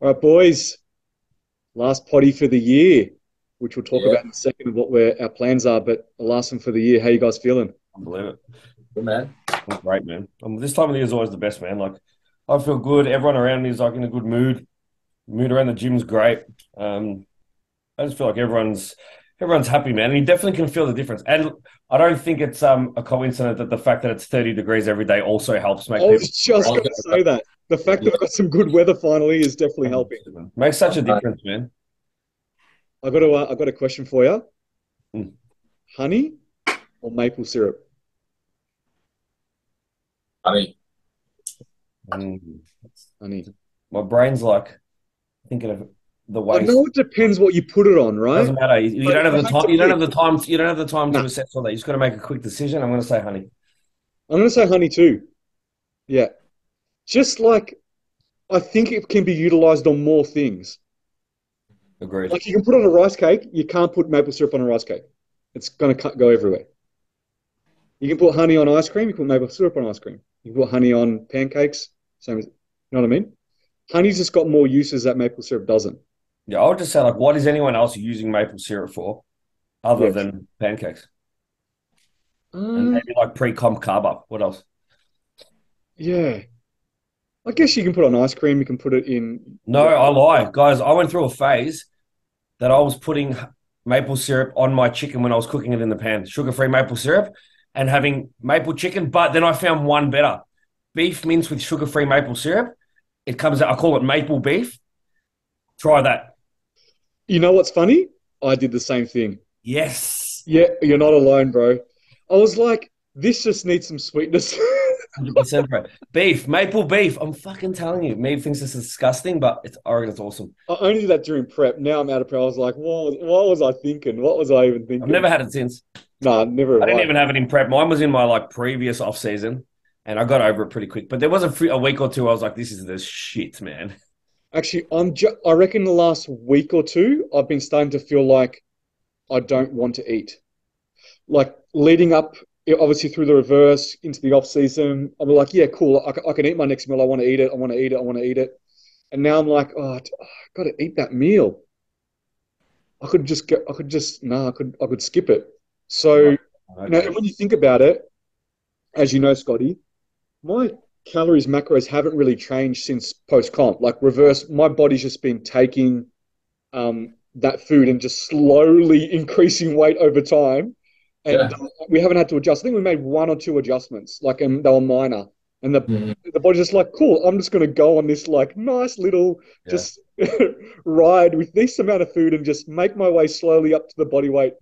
All right, boys. Last potty for the year, which we'll talk Yeah. about in a second of what we're, our plans are. But the last one for the year. How you guys feeling? I believe it. Good man. I'm great, man. Um, this time of the year is always the best, man. Like, I feel good. Everyone around me is like in a good mood. Mood around the gym's great. Um, I just feel like everyone's everyone's happy, man. And you definitely can feel the difference. And I don't think it's um a coincidence that the fact that it's 30 degrees every day also helps make I was people just going to say that. The fact that we've got some good weather finally is definitely helping. makes such a difference, man. I got to. Uh, I got a question for you. Hmm. Honey or maple syrup? Honey. Mm. Honey. My brain's like thinking of the I way. know it depends what you put it on, right? Doesn't matter. You, you don't have the time. to You don't have the time. You don't have the time to No. assess all that. You just got to make a quick decision. I'm going to say honey. I'm going to say honey too. Yeah. Just like I think it can be utilized on more things. Agreed. Like you can put on a rice cake, you can't put maple syrup on a rice cake. It's going to go everywhere. You can put honey on ice cream, you can put maple syrup on ice cream. You can put honey on pancakes, same as, you know what I mean? Honey's just got more uses that maple syrup doesn't. Yeah, I would just say like, what is anyone else using maple syrup for, other Yes. than pancakes and Um, maybe like pre-comp carb up? What else? yeah. I guess you can put it on ice cream, you can put it in. No, I lie, guys. I went through a phase that I was putting maple syrup on my chicken when I was cooking it in the pan, sugar-free maple syrup, and having maple chicken. But then I found one better: beef mince with sugar-free maple syrup. It comes out. I call it maple beef. Try that. You know what's funny? I did the same thing. Yes. Yeah, you're not alone, bro. I was like, this just needs some sweetness. 100% bro. Beef, maple beef. I'm fucking telling you. Maeve thinks this is disgusting, but it's I reckon it's awesome. I only did that during prep. Now I'm out of prep. I was like, what was, what was I thinking? What was I even thinking? I've never had it since. Nah, never. I didn't even have it in prep. Mine was in my like previous off season, and I got over it pretty quick. But there was a, few, a week or two I was like, "This is the shit, man." Actually, I'm. Ju- I reckon the last week or two, I've been starting to feel like I don't want to eat. Like leading up, obviously through the reverse into the off season, I'm like, yeah, cool. I, I can eat my next meal. I want to eat it. I want to eat it. I want to eat it. And now I'm like, oh, I oh, got to eat that meal. I could just get. I could just. Nah, I could. I could skip it. So. Now, when you think about it, as you know, Scotty, my calories, macros haven't really changed since post comp. Like reverse, my body's just been taking um, that food and just slowly increasing weight over time. And Yeah. we haven't had to adjust. I think we made one or two adjustments, like, and they were minor. And the, Mhm. the body's just like, cool, I'm just going to go on this, like, nice little Yeah. just ride with this amount of food and just make my way slowly up to the body weight.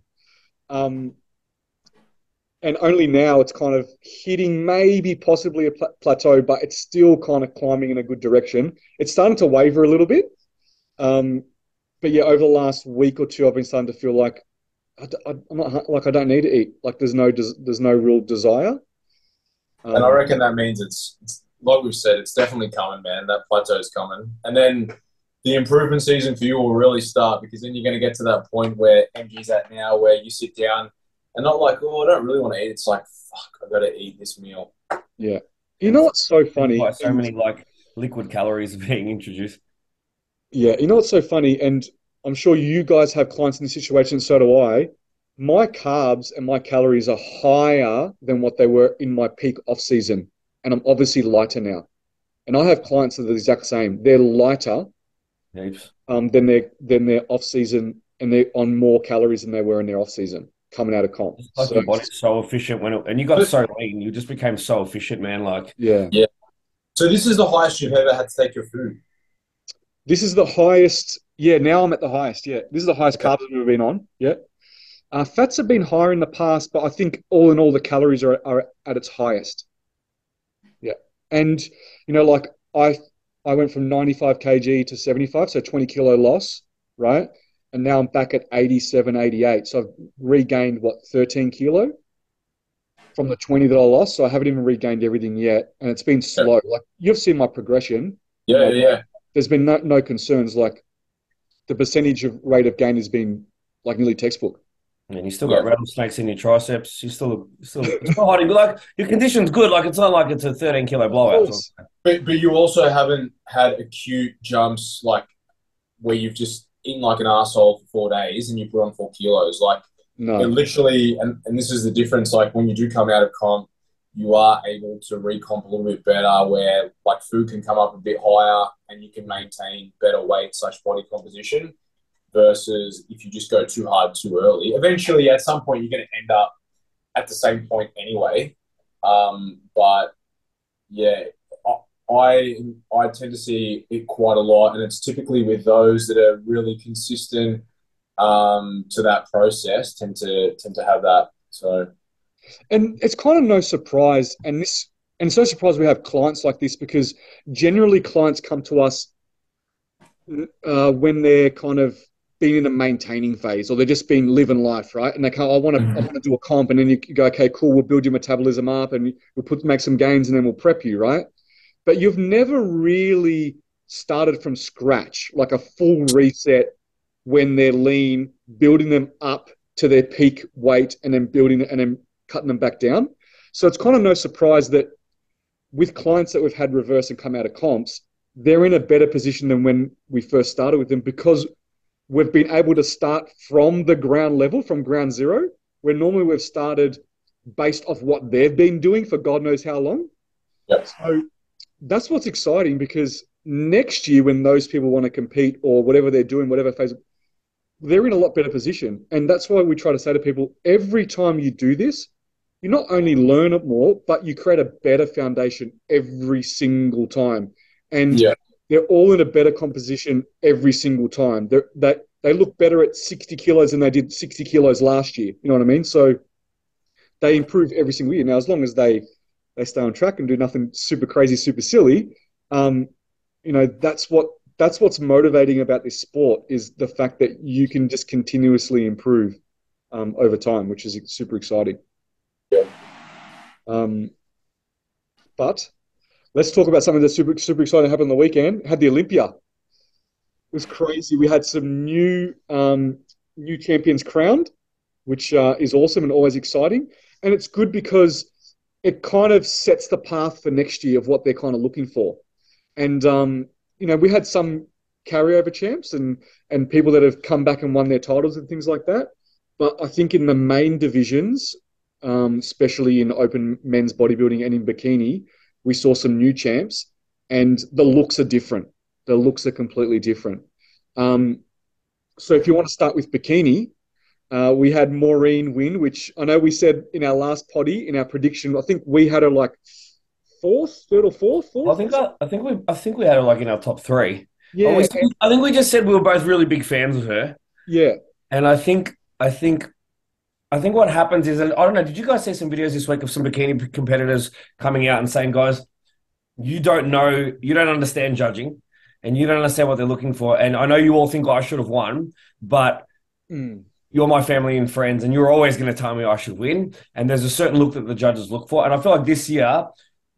Um, and only now it's kind of hitting maybe possibly a pla- plateau, but it's still kind of climbing in a good direction. It's starting to waver a little bit. Um, but yeah, over the last week or two, I've been starting to feel like I, am not like I don't need to eat. Like there's no des- there's no real desire. And I Um, reckon that means it's, it's like we've said, it's definitely coming, man. That plateau's coming. And then the improvement season for you will really start because then you're going to get to that point where MG's at now where you sit down and not like, oh, I don't really want to eat. It's like, fuck, I got to eat this meal. yeah. You know what's so funny? Why so many like liquid calories are being introduced. Yeah, you know what's so funny, and I'm sure you guys have clients in this situation, so do I. My carbs and my calories are higher than what they were in my peak off season, and I'm obviously lighter now. And I have clients that are the exact same. They're lighter um, than their than their off season, and they're on more calories than they were in their off season coming out of comp. It's like So, your body's so efficient when it, and you got so lean, you just became so efficient, man. Like yeah, yeah. So this is the highest you've ever had to take your food. this is the highest. Yeah, now I'm at the highest. Yeah, this is the highest Okay. carbs I've ever been on. Yeah. Uh, fats have been higher in the past, but I think all in all, the calories are, are at its highest. Yeah. And, you know, like I I went from 95 kg to 75, so 20 kilo loss, right? And now I'm back at 87, 88. So I've regained what, 13 kilo from the 20 that I lost. So I haven't even regained everything yet. And it's been slow. Like you've seen my progression. Yeah, yeah. There's been no, no concerns. Like the percentage of rate of gain has been like nearly textbook. And you still got yeah. rattlesnakes in your triceps. You still still still hiding. Like your condition's good. Like it's not like it's a 13 kilo blowout. But but you also haven't had acute jumps like where you've just eaten like an asshole for four days and you put on four kilos. Like no. literally, and, and this is the difference. Like when you do come out of comp, you are able to recomp a little bit better where like food can come up a bit higher and you can maintain better weight slash body composition versus if you just go too hard too early. Eventually, at some point, you're going to end up at the same point anyway. Um, but yeah, I I tend to see it quite a lot, and it's typically with those that are really consistent um, to that process tend to tend to have that. So, and it's kind of no surprise, and this and it's no surprise we have clients like this because generally clients come to us uh, when they're kind of being in a maintaining phase or they're just being living life, right? And they come, I want to, mm-hmm. I want to do a comp, and then you go, okay, cool, we'll build your metabolism up, and we'll put make some gains, and then we'll prep you, right? But you've never really started from scratch, like a full reset when they're lean, building them up to their peak weight, and then building and then cutting them back down. So it's kind of no surprise that with clients that we've had reverse and come out of comps, they're in a better position than when we first started with them because we've been able to start from the ground level, from ground zero, where normally we've started based off what they've been doing for God knows how long. Yep. So that's what's exciting because next year, when those people want to compete or whatever they're doing, whatever phase, they're in a lot better position. And that's why we try to say to people every time you do this, you not only learn it more, but you create a better foundation every single time. And yeah they're all in a better composition every single time. They're, they they look better at 60 kilos than they did 60 kilos last year. You know what I mean? So they improve every single year. Now, as long as they they stay on track and do nothing super crazy, super silly, um, you know that's what that's what's motivating about this sport is the fact that you can just continuously improve um, over time, which is super exciting. Yeah. Um, but Let's talk about something that's super super exciting happened on the weekend. Had the Olympia. It was crazy. We had some new um, new champions crowned, which uh, is awesome and always exciting. And it's good because it kind of sets the path for next year of what they're kind of looking for. And um, you know, we had some carryover champs and and people that have come back and won their titles and things like that. But I think in the main divisions, um, especially in open men's bodybuilding and in bikini, we saw some new champs, and the looks are different. The looks are completely different. Um, so if you want to start with bikini, uh, we had Maureen win, which I know we said in our last poddy in our prediction. I think we had her like fourth, third or fourth. fourth? I think I, I, think we I think we had her like in our top three. Yeah, we, I think we just said we were both really big fans of her. Yeah, and I think I think I think what happens is, and I don't know, did you guys see some videos this week of some bikini competitors coming out and saying, guys, you don't know, you don't understand judging and you don't understand what they're looking for. And I know you all think I should have won, but mm. You're my family and friends and you're always going to tell me I should win. And there's a certain look that the judges look for. And I feel like this year,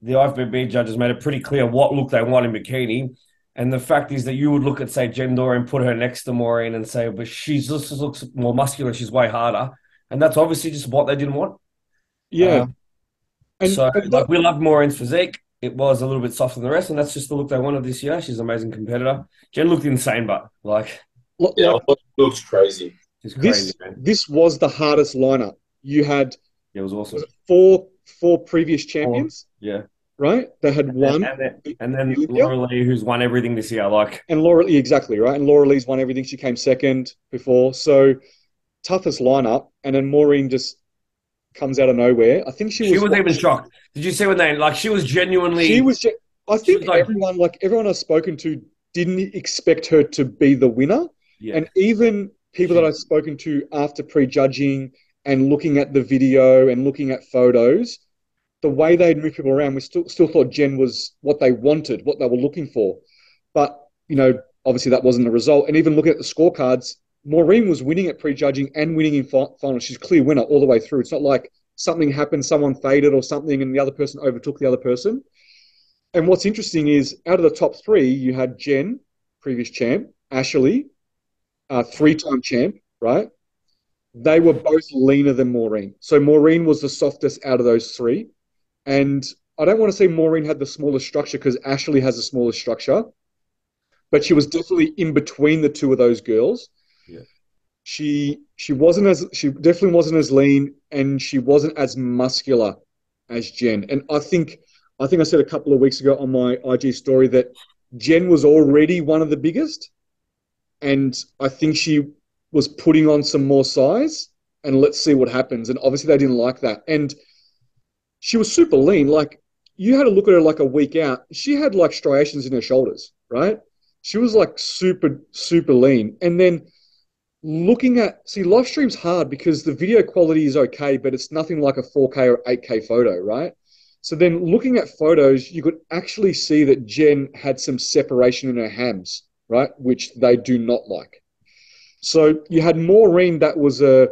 the IFBB judges made it pretty clear what look they want in bikini. And the fact is that you would look at, say, Jen Dorie and put her next to Maureen and say, but she just looks more muscular. She's way harder and that's obviously just what they didn't want. Yeah. Um, and, so, and like, we love Maureen's physique. It was a little bit softer than the rest, and that's just the look they wanted this year. She's an amazing competitor. Jen looked insane, but like, yeah, looks crazy. Crazy this, man. this was the hardest lineup. You had it was awesome. Four four previous champions. Four. Yeah. Right? They had one. And then, and then Lauralie, who's won everything this year. Like And Lauralie, exactly, right? And Lauralie's won everything. She came second before. So toughest lineup, and then Maureen just comes out of nowhere. I think she was. She was even shocked. Did you see when they like? She was genuinely. She was. Ge- I think like, everyone, like everyone I've spoken to, didn't expect her to be the winner, yeah. and even people that I've spoken to after prejudging and looking at the video and looking at photos, the way they'd move people around, we still still thought Jen was what they wanted, what they were looking for. But you know, obviously that wasn't the result. And even looking at the scorecards, Maureen was winning at prejudging and winning in final. She's clear winner all the way through. It's not like something happened, someone faded or something, and the other person overtook the other person. And what's interesting is out of the top three, you had Jen, previous champ, Ashley, uh, three-time champ, right? they were both leaner than Maureen. So Maureen was the softest out of those three. And I don't want to say Maureen had the smallest structure because Ashley has the smallest structure, but she was definitely in between the two of those girls. Yeah. She she wasn't as she definitely wasn't as lean and she wasn't as muscular as Jen. And I think I think I said a couple of weeks ago on my IG story that Jen was already one of the biggest, and I think she was putting on some more size. And let's see what happens. And obviously they didn't like that. And she was super lean. Like you had to look at her like a week out. She had like striations in her shoulders, right? She was like super super lean. And then looking at see live stream's hard because the video quality is okay, but it's nothing like a 4K or 8K photo, right? So then looking at photos, you could actually see that Jen had some separation in her hams, right? Which they do not like. So you had Maureen that was a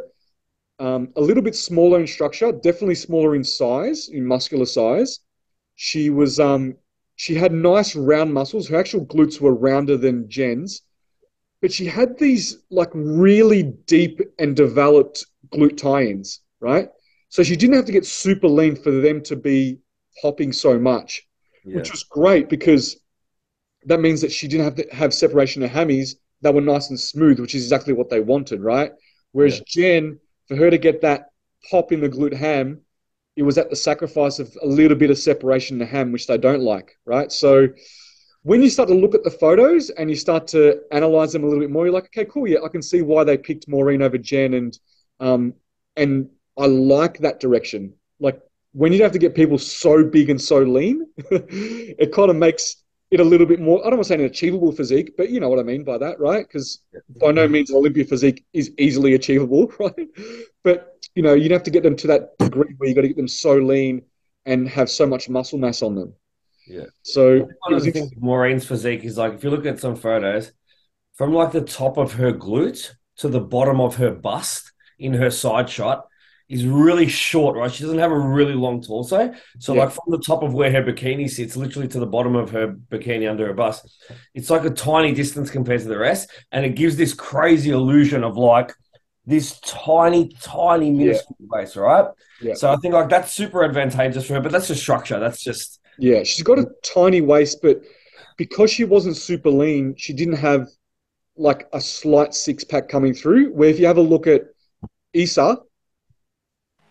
um, a little bit smaller in structure, definitely smaller in size, in muscular size. She was um, she had nice round muscles. Her actual glutes were rounder than Jen's, but she had these like really deep and developed glute tie-ins, right? So she didn't have to get super lean for them to be hopping so much, Yeah. which was great because that means that she didn't have to have separation of hammies that were nice and smooth, which is exactly what they wanted, right? Whereas Jen, for her to get that pop in the glute ham, it was at the sacrifice of a little bit of separation in the ham, which they don't like, right? So when you start to look at the photos and you start to analyze them a little bit more, you're like, okay, cool, yeah, I can see why they picked Maureen over Jen, and um, and I like that direction. Like when you have to get people so big and so lean, it kind of makes it a little bit more. I don't want to say an achievable physique, but you know what I mean by that, right? Because by no means an Olympia physique is easily achievable, right? But you know, you'd have to get them to that degree where you got to get them so lean and have so much muscle mass on them. Yeah. So One of the things Maureen's physique is like if you look at some photos, from like the top of her glute to the bottom of her bust in her side shot is really short, right? She doesn't have a really long torso. So Yeah. like from the top of where her bikini sits, literally to the bottom of her bikini under her bust, it's like a tiny distance compared to the rest. And it gives this crazy illusion of like this tiny, tiny minuscule waist, right? Yeah. So I think like that's super advantageous for her, but that's just structure. That's just Yeah, she's got a tiny waist, but because she wasn't super lean, she didn't have like a slight six pack coming through. Where if you have a look at Issa,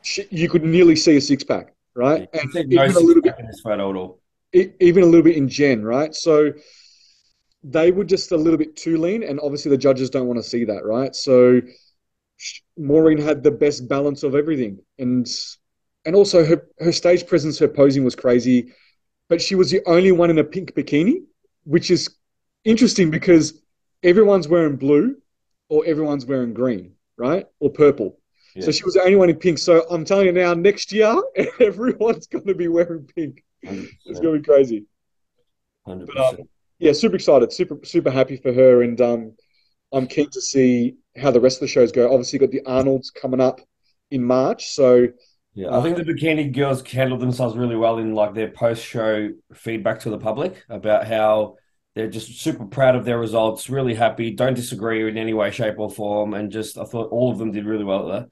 she, you could nearly see a six pack, right? I And think no even a little bit, in this photo at all. even a little bit in Jen, right? So they were just a little bit too lean, and obviously the judges don't want to see that, right? So Maureen had the best balance of everything, and and also her her stage presence, her posing was crazy, but she was the only one in a pink bikini, which is interesting because everyone's wearing blue or everyone's wearing green, right? Or purple. So she was the only one in pink. So I'm telling you now, next year everyone's going to be wearing pink. It's going to be crazy. Hundred um. Yeah, super excited, super super happy for her, and um, I'm keen to see how the rest of the shows go. Obviously, got the Arnold's coming up in March, so Yeah, I think the bikini girls handled themselves really well in like their post-show feedback to the public about how they're just super proud of their results, really happy, don't disagree in any way, shape, or form, and just I thought all of them did really well at that.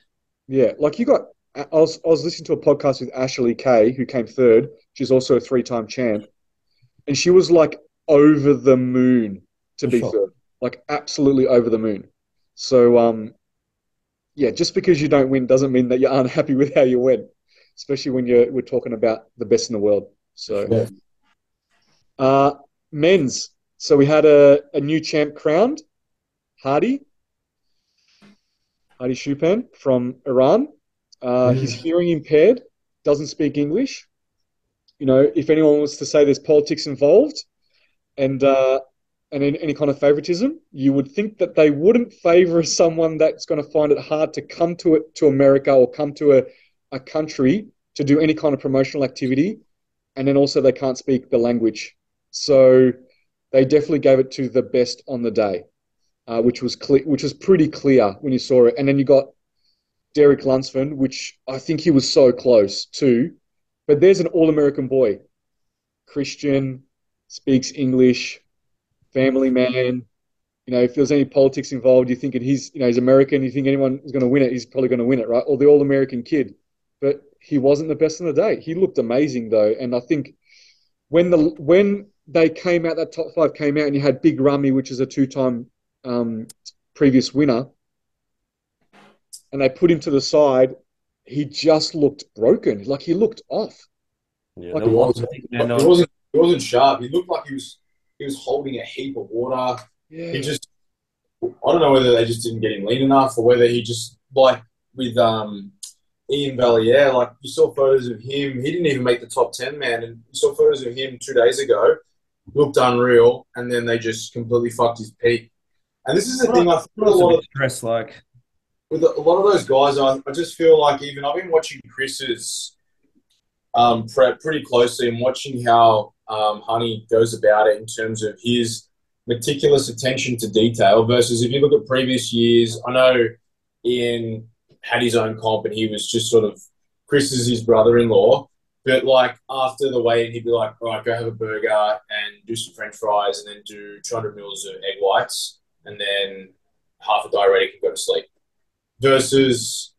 Yeah, like you got. I was I was listening to a podcast with Ashley Kay, who came third. She's also a three-time champ, and she was like over the moon to be sure. third, like absolutely over the moon. So um, yeah, just because you don't win doesn't mean that you aren't happy with how you went, especially when you're we're talking about the best in the world. So. Yeah. Uh, men's. So we had a, a new champ crowned, Hadi, Hadi Choopan from Iran. Uh, he's hearing impaired, doesn't speak English. You know, if anyone wants to say there's politics involved and uh, and any kind of favoritism, you would think that they wouldn't favor someone that's going to find it hard to come to it to America or come to a, a country to do any kind of promotional activity, and then also they can't speak the language. So they definitely gave it to the best on the day, uh, which was clear, which was pretty clear when you saw it. And then you got Derek Lunsford, which I think he was so close to. But there's an all-American boy, Christian, speaks English, family man, you know, if there's any politics involved, you're thinking he's, you know, he's American. You think anyone is going to win it, he's probably going to win it, right? Or the All-American kid. But he wasn't the best on the day. He looked amazing though, and I think when the when they came out, that top five came out, and you had Big Ramy, which is a two-time um, previous winner, and they put him to the side. He just looked broken, like he looked off. Yeah, Like He no, wasn't, I man, no, he wasn't. He wasn't sharp. He looked like he was. He was holding a heap of water. Yeah, He just. I don't know whether they just didn't get him lean enough, or whether he just like with um, Iain Valliere. Like you saw photos of him. He didn't even make the top ten, man. And you saw photos of him two days ago. Looked unreal, and then they just completely fucked his peak. And this is the thing. I feel a lot of stressed, like with a lot of those guys, I, I just feel like even I've been watching Chris's um, prep pretty closely and watching how um, Hany goes about it in terms of his meticulous attention to detail versus if you look at previous years, I know Iain had his own comp and he was just sort of Chris is his brother-in-law. But like after the weigh-in, he'd be like, "All right, go have a burger and do some French fries, and then do 200 mils of egg whites, and then half a diuretic and go to sleep." versus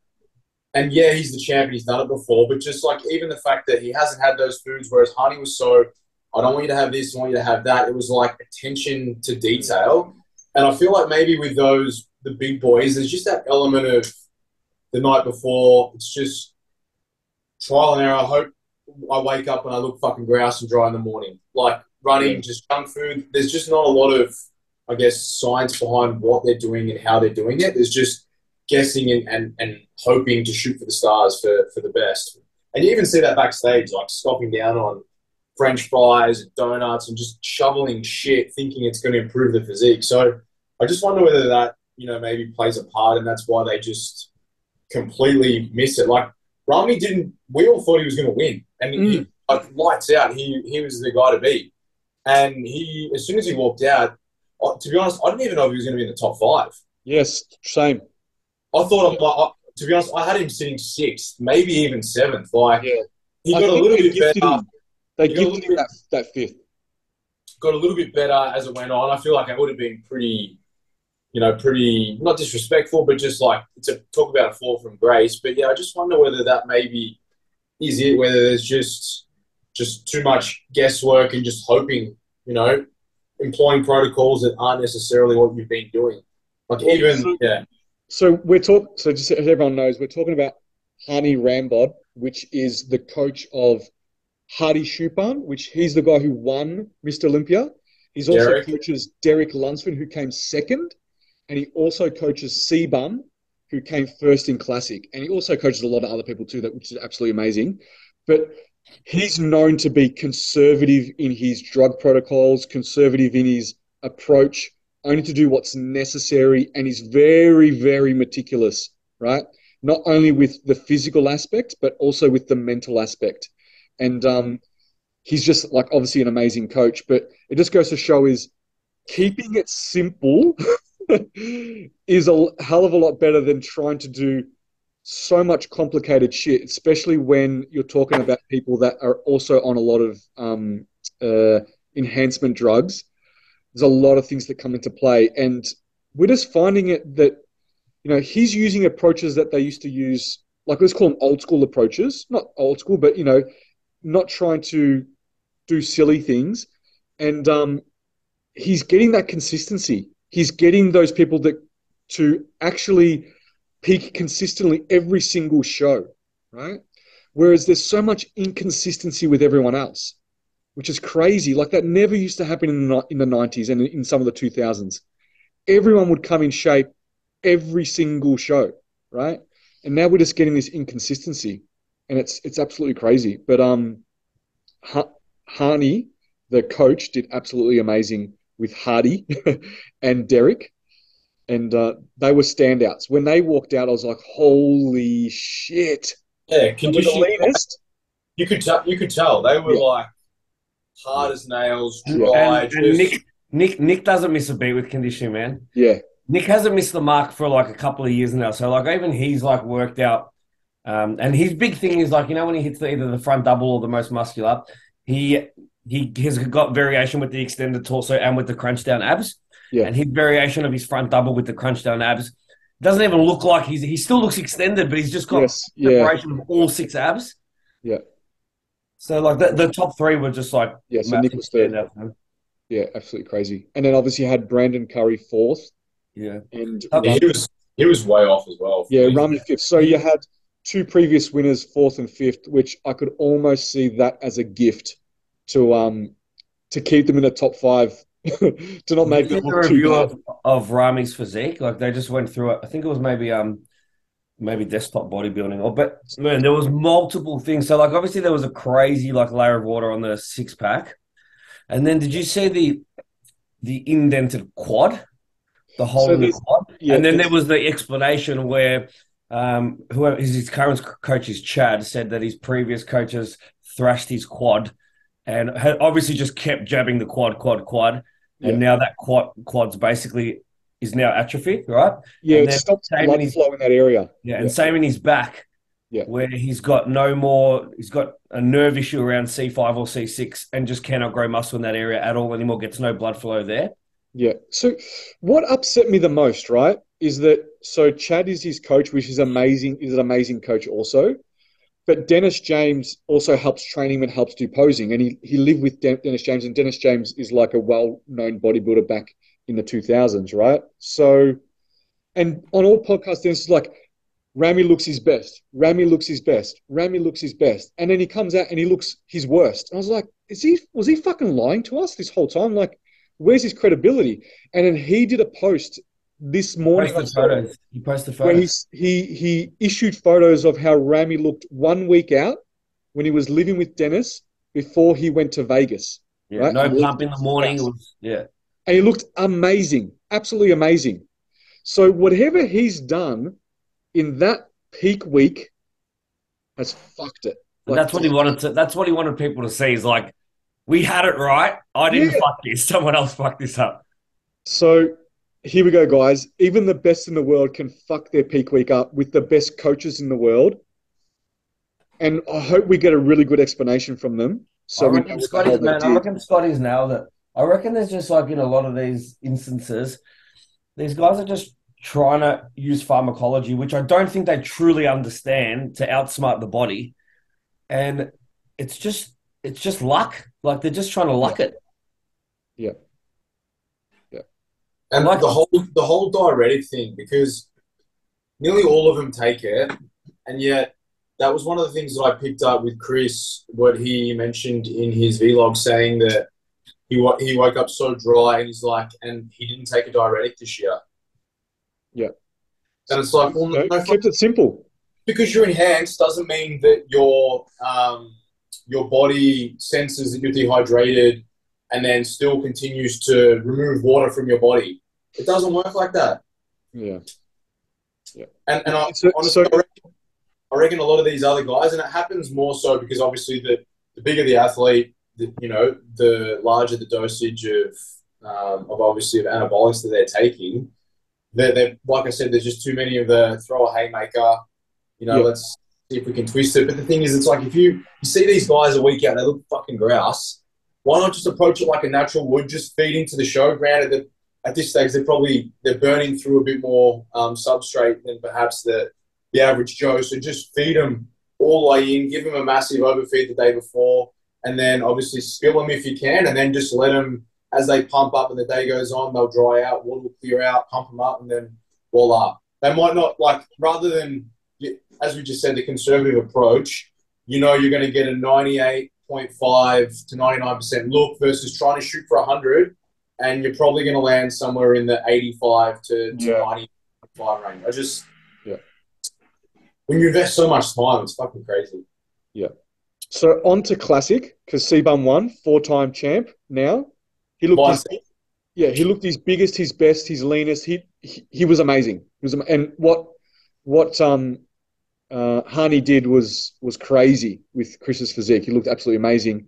and yeah, he's the champion, he's done it before, but just like even the fact that he hasn't had those foods, whereas Hany was so I don't want you to have this, I want you to have that. It was like attention to detail. And I feel like maybe with those the big boys, there's just that element of the night before, it's just trial and error. I hope I wake up and I look fucking grouse and dry in the morning. Like running, just junk food. There's just not a lot of, I guess, science behind what they're doing and how they're doing it. There's just guessing and, and, and hoping to shoot for the stars for, for the best. And you even see that backstage, like stopping down on French fries and donuts and just shoveling shit, thinking it's going to improve the physique. So I just wonder whether that, you know, maybe plays a part and that's why they just completely miss it. Like Rami didn't, we all thought he was going to win. And he, mm. like, lights out, he, he was the guy to beat. And he, as soon as he walked out, to be honest, I didn't even know if he was going to be in the top five. yes, same. I thought, I, I, to be honest, I had him sitting sixth, maybe even seventh. Like Yeah. he got a little bit better, him. They got gifted him that, that fifth. got a little bit better as it went on. I feel like it would have been pretty, you know, pretty not disrespectful, but just like to talk about a fall from grace. But yeah, I just wonder whether that maybe is it, whether there's just just too much guesswork and just hoping, you know, employing protocols that aren't necessarily what you've been doing. Like even So- yeah, So we're talking. So just as everyone knows, we're talking about Hany Rambod, which is the coach of Hadi Choopan, which he's the guy who won Mr. Olympia. He's also Derek. coaches Derek Lunsford, who came second, and he also coaches CBum, who came first in Classic, and he also coaches a lot of other people too, that which is absolutely amazing. But he's known to be conservative in his drug protocols, conservative in his approach, only to do what's necessary, and he's very, very meticulous, right? Not only with the physical aspect, but also with the mental aspect. And um, he's just like obviously an amazing coach, but it just goes to show is keeping it simple is a hell of a lot better than trying to do so much complicated shit, especially when you're talking about people that are also on a lot of um, uh, enhancement drugs. There's a lot of things that come into play, and we're just finding it that you know he's using approaches that they used to use, like let's call them old school approaches, not old school, but you know, not trying to do silly things, and um, he's getting that consistency. He's getting those people that to actually peak consistently every single show, right? Whereas there's so much inconsistency with everyone else, which is crazy. Like that never used to happen in the, in the 90s and in some of the 2000s. Everyone would come in shape every single show, right? And now we're just getting this inconsistency, and it's it's absolutely crazy. But um, ha- Hany, the coach, did absolutely amazing with Hadi and Derek and uh, they were standouts. When they walked out, I was like, "Holy shit!" yeah, They the conditioning. leanest. You could tell. You could tell they were Yeah. like hard as nails, dry. and just, Nick, Nick, Nick doesn't miss a beat with conditioning, man. Yeah, Nick hasn't missed the mark for like a couple of years now. So like even he's like worked out. Um, and his big thing is like you know when he hits the, either the front double or the most muscular, he he has got variation with the extended torso and with the crunch down abs. Yeah. and his variation of his front double with the crunch down abs doesn't even look like he's he still looks extended, but he's just got Yes, yeah, separation of all six abs. Yeah. So like the, the top three were just like yeah. So massive Nick was third. standouts. Yeah, absolutely crazy. And then obviously you had Brandon Curry fourth, Yeah. and Yeah, he was he was way off as well. yeah, Rami fifth. So you had two previous winners, fourth and fifth, which I could almost see that as a gift to um to keep them in the top five, to not make Did them you look see the review of, of Rami's physique? Like they just went through it. I think it was maybe um maybe desktop bodybuilding or but man, there was multiple things. So like obviously there was a crazy like layer of water on the six pack. And then did you see the the indented quad? The hole So in the quad? Yeah, and then there was the explanation where um, whoever his, his current coach is Chad said that his previous coaches thrashed his quad and had obviously just kept jabbing the quad, quad, quad, and now that quad quad's basically is now atrophied, right? yeah, and it same blood his- flow in that area. Yeah, and Yeah. same in his back, Yeah. where he's got no more, he's got a nerve issue around C five or C six, and just cannot grow muscle in that area at all anymore. Gets no blood flow there. Yeah. So what upset me the most, right, is that so Chad is his coach, which is amazing, is an amazing coach also. But Dennis James also helps train him and helps do posing. And he, he lived with Den- Dennis James, and Dennis James is like a well known bodybuilder back in the 2000s, right? So, and on all podcasts, Dennis is like, Rami looks his best. Rami looks his best. Rami looks his best. And then he comes out and he looks his worst. And I was like, is he, was he fucking lying to us this whole time? Like, where's his credibility? And then he did a post this morning Posted on Saturday photos. He posted photos. he he he issued photos of how Rami looked one week out when he was living with Dennis before he went to Vegas, Yeah, right? no pump in the morning. Was, yeah. and he looked amazing, absolutely amazing. So whatever he's done in that peak week has fucked it. And that's what he wanted to. That's what he wanted people to see. Is like, we had it right. I didn't Yeah. fuck this. Someone else fucked this up. So here we go, guys. Even the best in the world can fuck their peak week up with the best coaches in the world. And I hope we get a really good explanation from them. So I reckon know what the Scotty's man. I reckon Scotty's nailed it. I reckon there's just like in a lot of these instances, these guys are just trying to use pharmacology, which I don't think they truly understand to outsmart the body, and it's just it's just luck. Like they're just trying to luck it. And Like- the whole the whole diuretic thing, because nearly all of them take it, and yet that was one of the things that I picked up with Chris, what he mentioned in his vlog, saying that he he woke up so dry, and he's like, and he didn't take a diuretic this year. Yeah. And it's like, well, No, no, kept it simple. because you're enhanced doesn't mean that your um, your body senses that you're dehydrated and then still continues to remove water from your body. It doesn't work like that. Yeah. And, and I, So- honestly, so- I, reckon, I reckon a lot of these other guys, and it happens more so because obviously the, the bigger the athlete, the, you know, the larger the dosage of um, of obviously of anabolics that they're taking. They're, they're like I said, there's just too many of the throw a haymaker. You know, Yeah. let's see if we can twist it. But the thing is, it's like if you, you see these guys a week out, they look fucking grouse. Why not just approach it like a natural would? Just feed into the show. Granted that at this stage they're probably they're burning through a bit more um, substrate than perhaps the the average Joe. So just feed them all the way in, give them a massive overfeed the day before, and then obviously spill them if you can, and then just let them as they pump up and the day goes on, they'll dry out, water will clear out, pump them up, and then voila. They might not like rather than as we just said the conservative approach. You know you're going to get a 98.5 to 99 percent look versus trying to shoot for 100 and you're probably going to land somewhere in the 85 to, to Yeah. 95 range. I just, Yeah. when you invest so much time, it's fucking crazy. Yeah. So on to classic because CBum won, four-time champ. Now he looked his, yeah, he looked his biggest, his best, his leanest. He he, he was amazing. He was and what what um uh, Hany did was was crazy with Chris's physique. He looked absolutely amazing.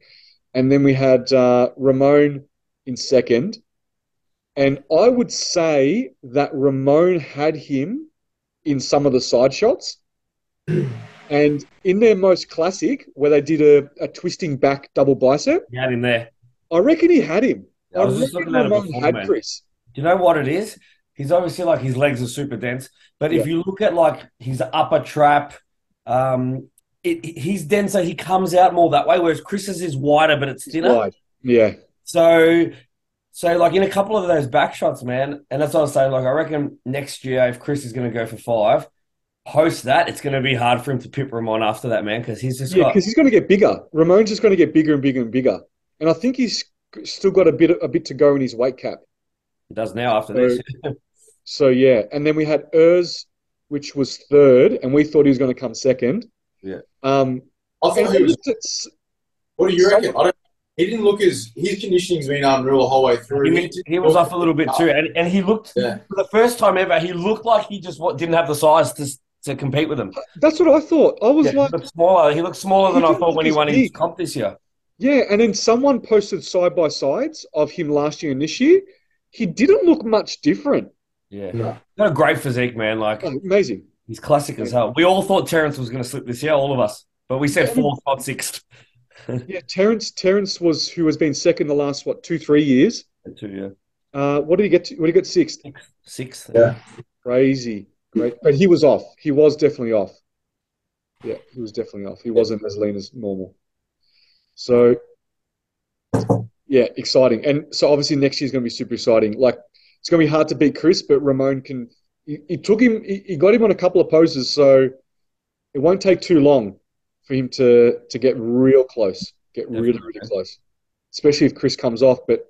And then we had uh, Ramon in second, and I would say that Ramon had him in some of the side shots. And in their most classic, where they did a, a twisting back double bicep, He had him there. I reckon he had him. I I, was just looking at it Ramon before, had man. Chris. you know what it is? He's obviously like his legs are super dense, but if you look at like his upper trap, um, it, he's denser. He comes out more that way, whereas Chris's is wider, but it's thinner. Wide. Yeah. So, so like in a couple of those back shots, man, and that's what I was saying. Like I reckon next year, if Chris is going to go for five, post that, it's going to be hard for him to pip Ramon after that, man, because he's just Yeah, got. because he's going to get bigger. Ramon's just going to get bigger and bigger and bigger. And I think he's still got a bit a bit to go in his weight cap. He does now after So- this. So yeah, and then we had Urs, which was third, and we thought he was going to come second. Yeah. Um, I and thought he was. looked at s- What do you reckon? I don't. He didn't look as his conditioning's been unreal the whole way through. He, he was off a little bit too, and, and he looked Yeah. for the first time ever. He looked like he just wa- didn't have the size to to compete with him. that's what I thought. I was Yeah, he like, looked smaller. He looked smaller He than I thought when he as won his big. comp this year. yeah. And then someone posted side by sides of him last year and this year. He didn't look much different. Yeah, No. got a great physique, man. Like Oh, amazing. he's classic as hell. We all thought Terrence was going to slip this year, all of us, but we said Yeah. fourth, not sixth. Yeah, Terrence. Terrence was who has been second the last what two three years. Two, yeah, Uh, what did he get? To, what did he get sixth? sixth. Yeah. Crazy, great. But he was off. He was definitely off. Yeah, he was definitely off. He wasn't as lean as normal. So, yeah, exciting. And so obviously next year's going to be super exciting. Like it's going to be hard to beat Chris, but Ramon can. He, he took him. He, he got him on a couple of poses, so it won't take too long for him to to get real close. Get really Definitely. really close, especially if Chris comes off. But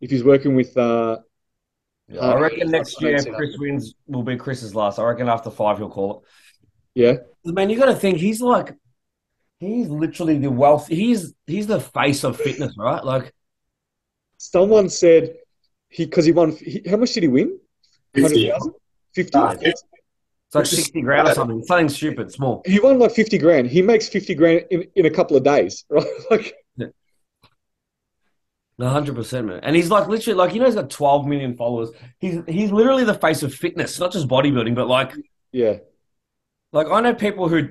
if he's working with uh, Yeah, I reckon Uh, next year if Chris wins will be Chris's last. I reckon after five he'll call it. yeah, Man, you got to think he's like, he's literally the wealth. He's he's the face of fitness, right? Like, Someone said he because he won. He, how much did he win? 50. 100,000? 50? Fifty. it's like is- sixty grand or something. Something stupid, small. He won like 50 grand. He makes 50 grand in, in a couple of days, right? Like, hundred percent, man. And he's like literally like you know he's got twelve million followers. He's he's literally the face of fitness, not just bodybuilding, but like yeah, like I know people who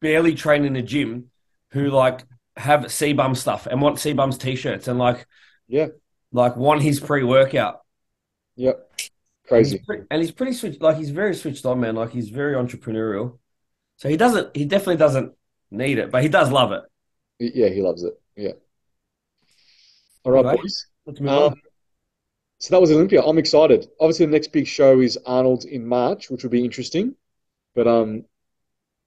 barely train in the gym who like have CBum stuff and want CBum's t-shirts and like Yeah. like want his pre-workout. yep. And Crazy. he's, pretty, and he's pretty switched. Like he's very switched on, man. Like he's very entrepreneurial. So he doesn't. He definitely doesn't need it, but he does love it. Yeah, he loves it. Yeah. All right, boys. Um, so that was Olympia. I'm excited. Obviously, the next big show is Arnold in March, which will be interesting. But um,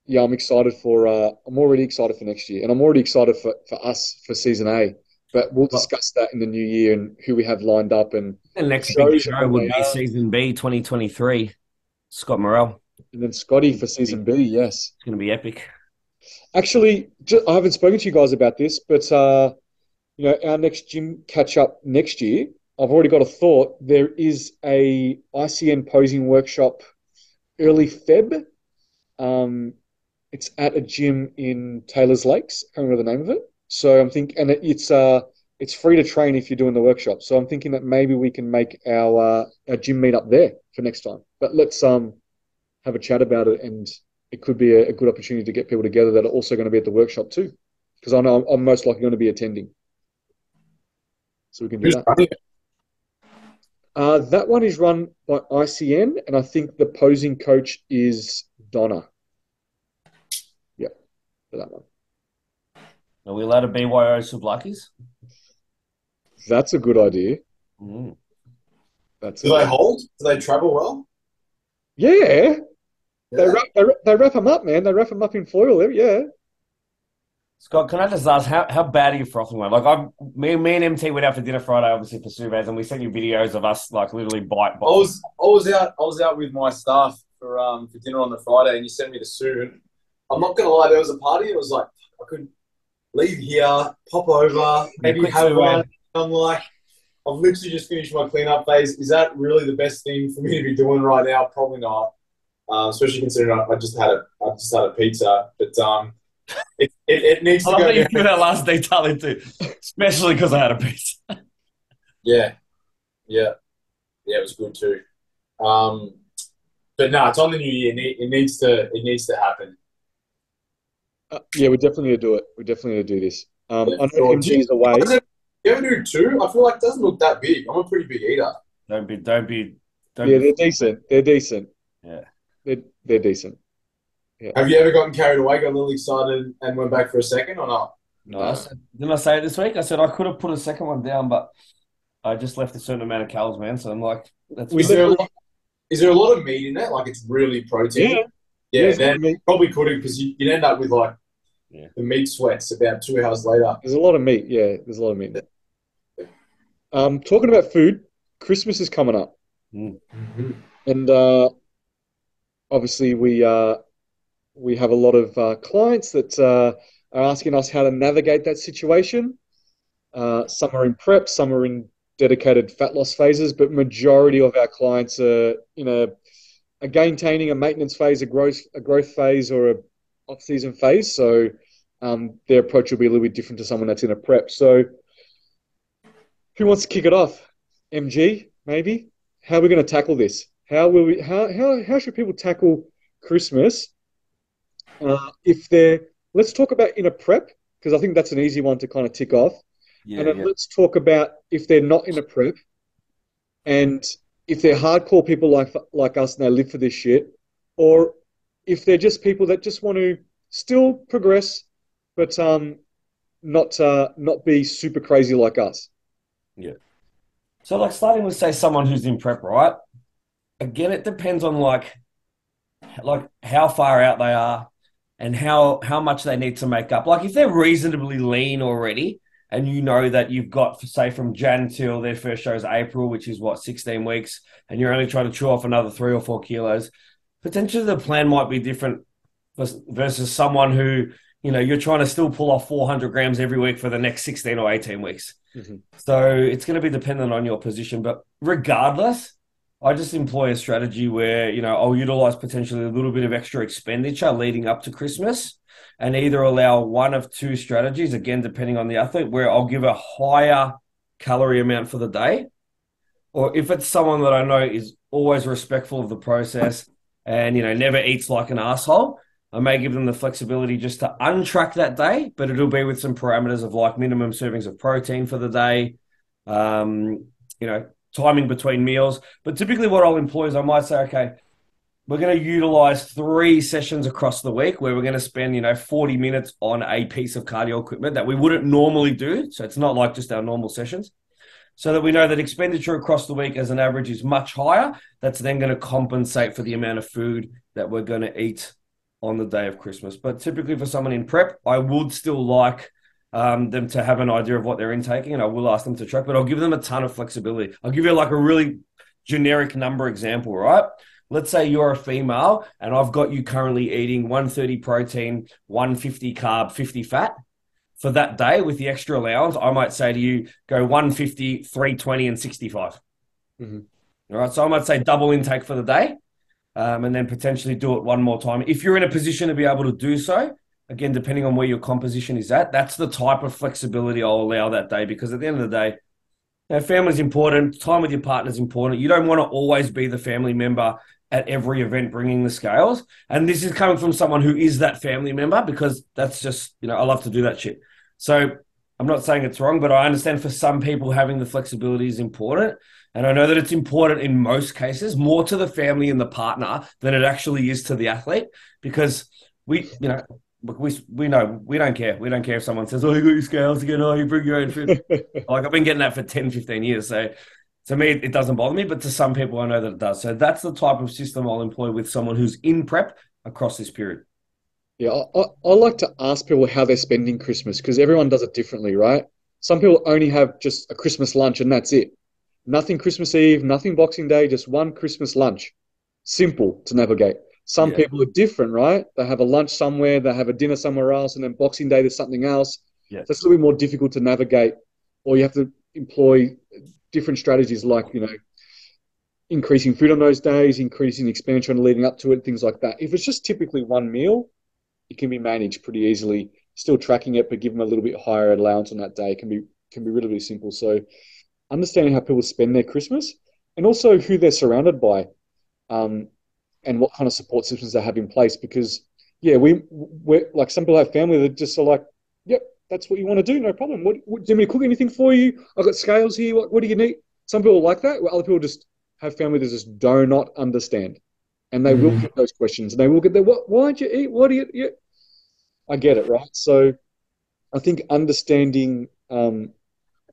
yeah, I'm excited for. Uh, I'm already excited for next year, and I'm already excited for, for us for season A. But we'll discuss that in the new year and who we have lined up, and The next big show would be season B, 2023. Scott Morrell. and then Scotty for season B. Yes. It's going to be epic. Actually, I haven't spoken to you guys about this, but uh, you know, our next gym catch up next year. I've already got a thought. There is a ICN posing workshop early Feb. Um, it's at a gym in Taylor's Lakes. I can't remember the name of it. So I'm thinking, and it's uh, it's free to train if you're doing the workshop. So I'm thinking that maybe we can make our uh, our gym meet up there for next time. But let's um have a chat about it and it could be a, a good opportunity to get people together that are also going to be at the workshop too, because I know I'm, I'm most likely going to be attending. So we can do Who's that. Uh, that one is run by ICN, and I think the posing coach is Donna. Yeah, for that one. Are we allowed to BYO Souvlakis? That's a good idea. Mm. That's Do they hold? Do they travel well? yeah. They Yeah. wrap, they, wrap, they wrap them up, man. They wrap them up in foil. Yeah. Scott, can I just ask how, how bad are you frothing, mate? Like, I, me, me and MT went out for dinner Friday, obviously for Subas, and we sent you videos of us like literally bite. I was I was out I was out with my staff for um for dinner on the Friday, and you sent me the suit. I'm not gonna lie, there was a party. It was like I could leave here, pop over, maybe have one. man. I'm like, I've literally just finished my cleanup phase. Is that really the best thing for me to be doing right now? Probably not. Um, especially considering I, I just had a I just had a pizza, but um, it, it, it needs I to love go. you threw that last detail into, especially because I had a piece. Yeah, yeah, yeah. It was good too. Um, but no, it's on the new year. It needs to. It needs to happen. Uh, yeah, we definitely need to do it. We definitely need to do this. Um, Yeah, I know sure. MG is away. You ever do two? I feel like it doesn't look that big. I'm a pretty big eater. Don't be, don't be, don't Yeah, be. they're decent. They're decent. Yeah. They're they're decent. Have you ever gotten carried away, got a little excited, and went back for a second or not? No, I said, didn't I say it this week? I said I could have put a second one down, but I just left a certain amount of calories, man. So I'm like, that's We Is there, a lot, is there a lot of meat in that? Like it's really protein? Yeah. Yeah, There's then probably could have because you, you'd end up with like Yeah. the meat sweats about two hours later. There's a lot of meat. Yeah, there's a lot of meat. Um, talking about food, Christmas is coming up, and uh, obviously we uh, we have a lot of uh, clients that uh, are asking us how to navigate that situation. Uh, some are in prep, some are in dedicated fat loss phases, but majority of our clients are in a a maintaining a maintenance phase, a growth a growth phase, or a off season phase. So um, their approach will be a little bit different to someone that's in a prep. So who wants to kick it off? MG, maybe. How are we going to tackle this? How will we? How how how should people tackle Christmas? Uh, if they're, let's talk about in a prep because I think that's an easy one to kind of tick off. yeah, And then yeah. let's talk about if they're not in a prep and if they're hardcore people like like us and they live for this shit, or if they're just people that just want to still progress, but um, not uh, not be super crazy like us. Yeah. So, like, starting with say someone who's in prep, right? Again, it depends on like, like how far out they are, and how how much they need to make up. Like, if they're reasonably lean already, and you know that you've got, for say, from Jan till their first show is April, which is what sixteen weeks, and you're only trying to chew off another three or four kilos, potentially the plan might be different versus someone who you know you're trying to still pull off 400 grams every week for the next 16 or 18 weeks Mhm. so it's going to be dependent on your position but regardless i just employ a strategy where you know i'll utilize potentially a little bit of extra expenditure leading up to christmas and either allow one of two strategies again depending on the athlete where i'll give a higher calorie amount for the day or if it's someone that i know is always respectful of the process and you know never eats like an asshole I may give them the flexibility just to untrack that day, but it'll be with some parameters of like minimum servings of protein for the day, um, you know, timing between meals. But typically, what I'll employ is I might say, okay, we're going to utilize three sessions across the week where we're going to spend, you know, 40 minutes on a piece of cardio equipment that we wouldn't normally do. So it's not like just our normal sessions. So that we know that expenditure across the week as an average is much higher. That's then going to compensate for the amount of food that we're going to eat on the day of Christmas. But typically for someone in prep, I would still like um, them to have an idea of what they're intaking and I will ask them to track, but I'll give them a ton of flexibility. I'll give you like a really generic number example, right? Let's say you're a female and I've got you currently eating 130 protein, 150 carb, 50 fat. For that day with the extra allowance, I might say to you, go 150, 320, and 65. Mhm. All right. So I might say double intake for the day um, and then potentially do it one more time. If you're in a position to be able to do so, again, depending on where your composition is at, that's the type of flexibility I'll allow that day because at the end of the day, you know, family's important, time with your partner is important. You don't want to always be the family member at every event bringing the scales. And this is coming from someone who is that family member because that's just, you know, I love to do that shit. So I'm not saying it's wrong, but I understand for some people having the flexibility is important. And I know that it's important in most cases, more to the family and the partner than it actually is to the athlete, because we, you know, we we know we don't care. We don't care if someone says, "Oh, you got your scales again. Oh, you bring your own food." like I've been getting that for 10, 15 years. So to me, it doesn't bother me, but to some people, I know that it does. So that's the type of system I'll employ with someone who's in prep across this period. Yeah, I, I, like to ask people how they're spending Christmas because everyone does it differently, right? Some people only have just a Christmas lunch and that's it. Nothing Christmas Eve, nothing Boxing Day, just one Christmas lunch. Simple to navigate. Some Yeah. people are different, right? They have a lunch somewhere, they have a dinner somewhere else, and then Boxing Day there's something else. Yeah. So it's a little bit more difficult to navigate, or you have to employ different strategies like, you know, increasing food on those days, increasing expenditure and leading up to it, things like that. If it's just typically one meal, it can be managed pretty easily. Still tracking it, but give them a little bit higher allowance on that day can be can be really, really simple. So understanding how people spend their Christmas and also who they're surrounded by, um, and what kind of support systems they have in place. Because yeah, we we're like some people have family that just are like, yep, that's what you want to do, no problem. What, what do you want me to cook anything for you? I've got scales here. What what do you need? Some people like that. Other people just have family that just do not understand, and they will Mhm. get those questions, and they will get the what? Why don't you eat? What do you? You? I get it, right? So, I think understanding um,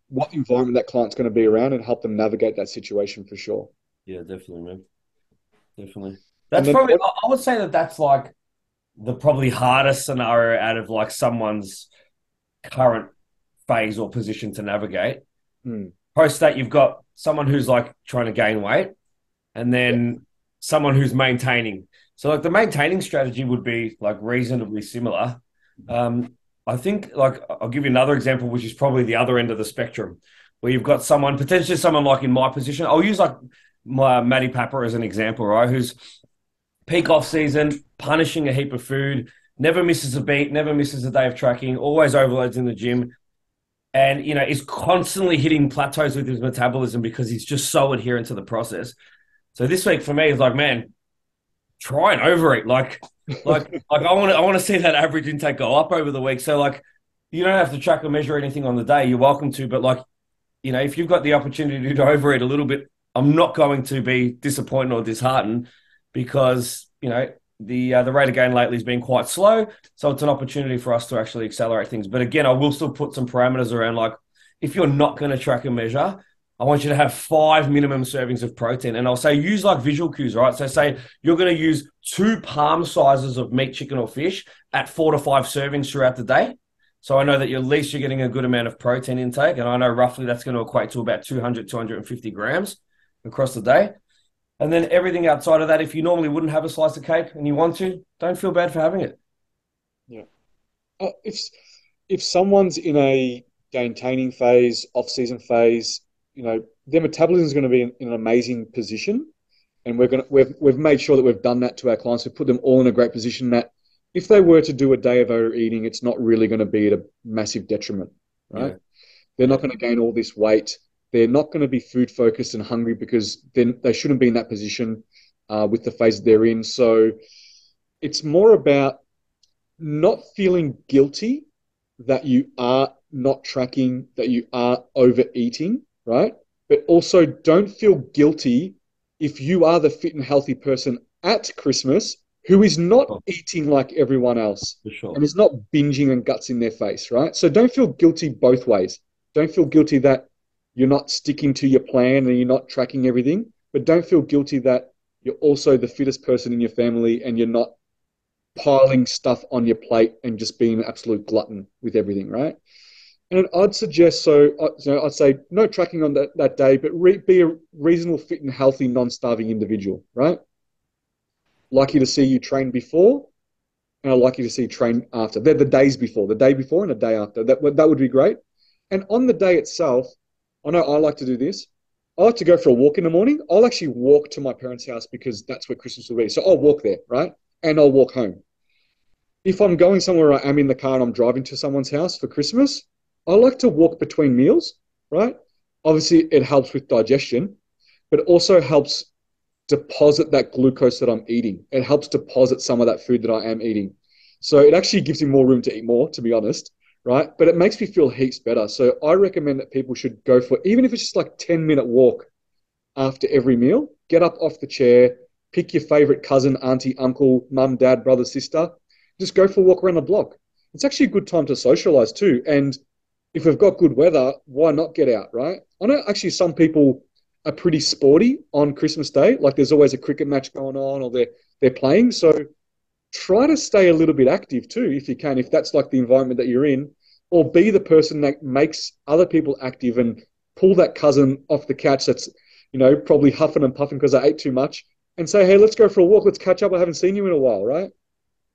what environment that client's going to be around and help them navigate that situation for sure. Yeah, definitely, man. Definitely. That's then probably, what- I I would say that that's like the probably hardest scenario out of like someone's current phase or position to navigate. Hmm. Post that, you've got someone who's like trying to gain weight and then someone who's maintaining. So, like, the maintaining strategy would be like reasonably similar. Um, I think, like, I'll give you another example, which is probably the other end of the spectrum, where you've got someone, potentially someone like in my position. I'll use like my Matty Papper as an example, right? Who's peak off season, punishing a heap of food, never misses a beat, never misses a day of tracking, always overloads in the gym, and you know is constantly hitting plateaus with his metabolism because he's just so adherent to the process. So this week for me is like, man, try and overeat. Like, like, like I want to, I want to see that average intake go up over the week. So like, you don't have to track or measure anything on the day. You're welcome to, but like, you know, if you've got the opportunity to overeat a little bit, I'm not going to be disappointed or disheartened because you know the uh, the rate of gain lately has been quite slow. So it's an opportunity for us to actually accelerate things. But again, I will still put some parameters around like if you're not going to track and measure, I want you to have five minimum servings of protein. And I'll say use like visual cues, right? So say you're going to use two palm sizes of meat, chicken, or fish at four to five servings throughout the day. So I know that at least you're getting a good amount of protein intake. And I know roughly that's going to equate to about 200, 250 grams across the day. And then everything outside of that, if you normally wouldn't have a slice of cake and you want to, don't feel bad for having it. Uh, if if someone's in a maintaining phase, off-season phase, you know, their metabolism is going to be in, in an amazing position, and we're going to we've we've made sure that we've done that to our clients. We've put them all in a great position that if they were to do a day of overeating, it's not really going to be at a massive detriment, right? Yeah. They're not going to gain all this weight. They're not going to be food focused and hungry because then they shouldn't be in that position uh, with the phase they're in. So it's more about not feeling guilty that you are not tracking, that you are overeating, right? But also don't feel guilty if you are the fit and healthy person at Christmas who is not Oh. eating like everyone else For sure. and is not binging and guts in their face, right? So don't feel guilty both ways. Don't feel guilty that you're not sticking to your plan and you're not tracking everything, but don't feel guilty that you're also the fittest person in your family and you're not piling stuff on your plate and just being an absolute glutton with everything, right? And I'd suggest so, uh, you know, I'd say no tracking on that, that day, but re- be a reasonable, fit, and healthy, non-starving individual, right? Likely to see you train before, and I'd like you to see train after. They're the days before, the day before and the day after. That that would be great. And on the day itself, I know I like to do this. I like to go for a walk in the morning. I'll actually walk to my parents' house because that's where Christmas will be. So I'll walk there, right? And I'll walk home. If I'm going somewhere, I am in the car and I'm driving to someone's house for Christmas, I like to walk between meals, right? Obviously, it helps with digestion, but also helps deposit that glucose that I'm eating. It helps deposit some of that food that I am eating. So it actually gives me more room to eat more, to be honest, right? But it makes me feel heaps better. So I recommend that people should go for, even if it's just like 10 minute walk after every meal, get up off the chair, pick your favorite cousin, auntie, uncle, mum, dad, brother, sister, just go for a walk around the block. It's actually a good time to socialize too. And if we've got good weather, why not get out, right? I know actually some people are pretty sporty on Christmas Day. Like there's always a cricket match going on or they're they're playing. So try to stay a little bit active too, if you can, if that's like the environment that you're in, or be the person that makes other people active and pull that cousin off the couch that's, you know, probably huffing and puffing because I ate too much and say, hey, let's go for a walk. Let's catch up. I haven't seen you in a while, right?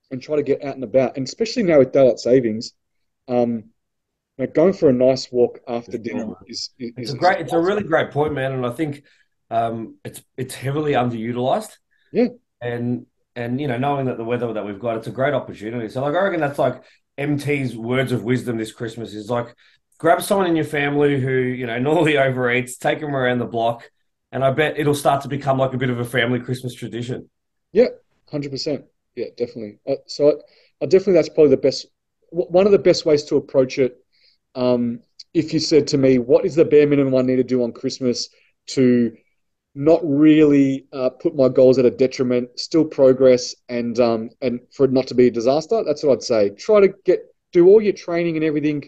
And try to get out and about. And especially now with daylight savings, um, know, going for a nice walk after dinner is, is, It's is a great, it's a really great point, man, and I think um, it's it's heavily underutilized. Yeah. and and you know, knowing that the weather that we've got, it's a great opportunity. So, like, I reckon that's like MT's words of wisdom this Christmas is like, grab someone in your family who you know normally overeats, take them around the block, and I bet it'll start to become like a bit of a family Christmas tradition. Yeah, Hundred percent. Yeah, definitely. Uh, so, I, I definitely that's probably the best. w- One of the best ways to approach it. Um, if you said to me, "What is the bare minimum I need to do on Christmas to not really uh, put my goals at a detriment, still progress, and um, and for it not to be a disaster. That's what I'd say. Try to get do all your training and everything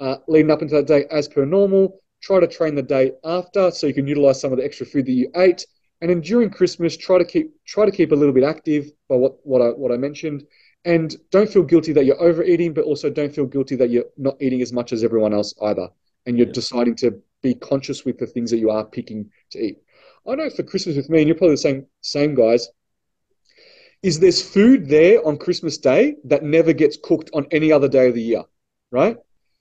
uh, leading up into that day as per normal. Try to train the day after so you can utilize some of the extra food that you ate. And then during Christmas, try to keep try to keep a little bit active by what what I what I mentioned. And don't feel guilty that you're overeating, but also don't feel guilty that you're not eating as much as everyone else either. And you're yeah. deciding to be conscious with the things that you are picking to eat. I know for Christmas with me, and you're probably the same same guys, is there's food there on Christmas Day that never gets cooked on any other day of the year, right?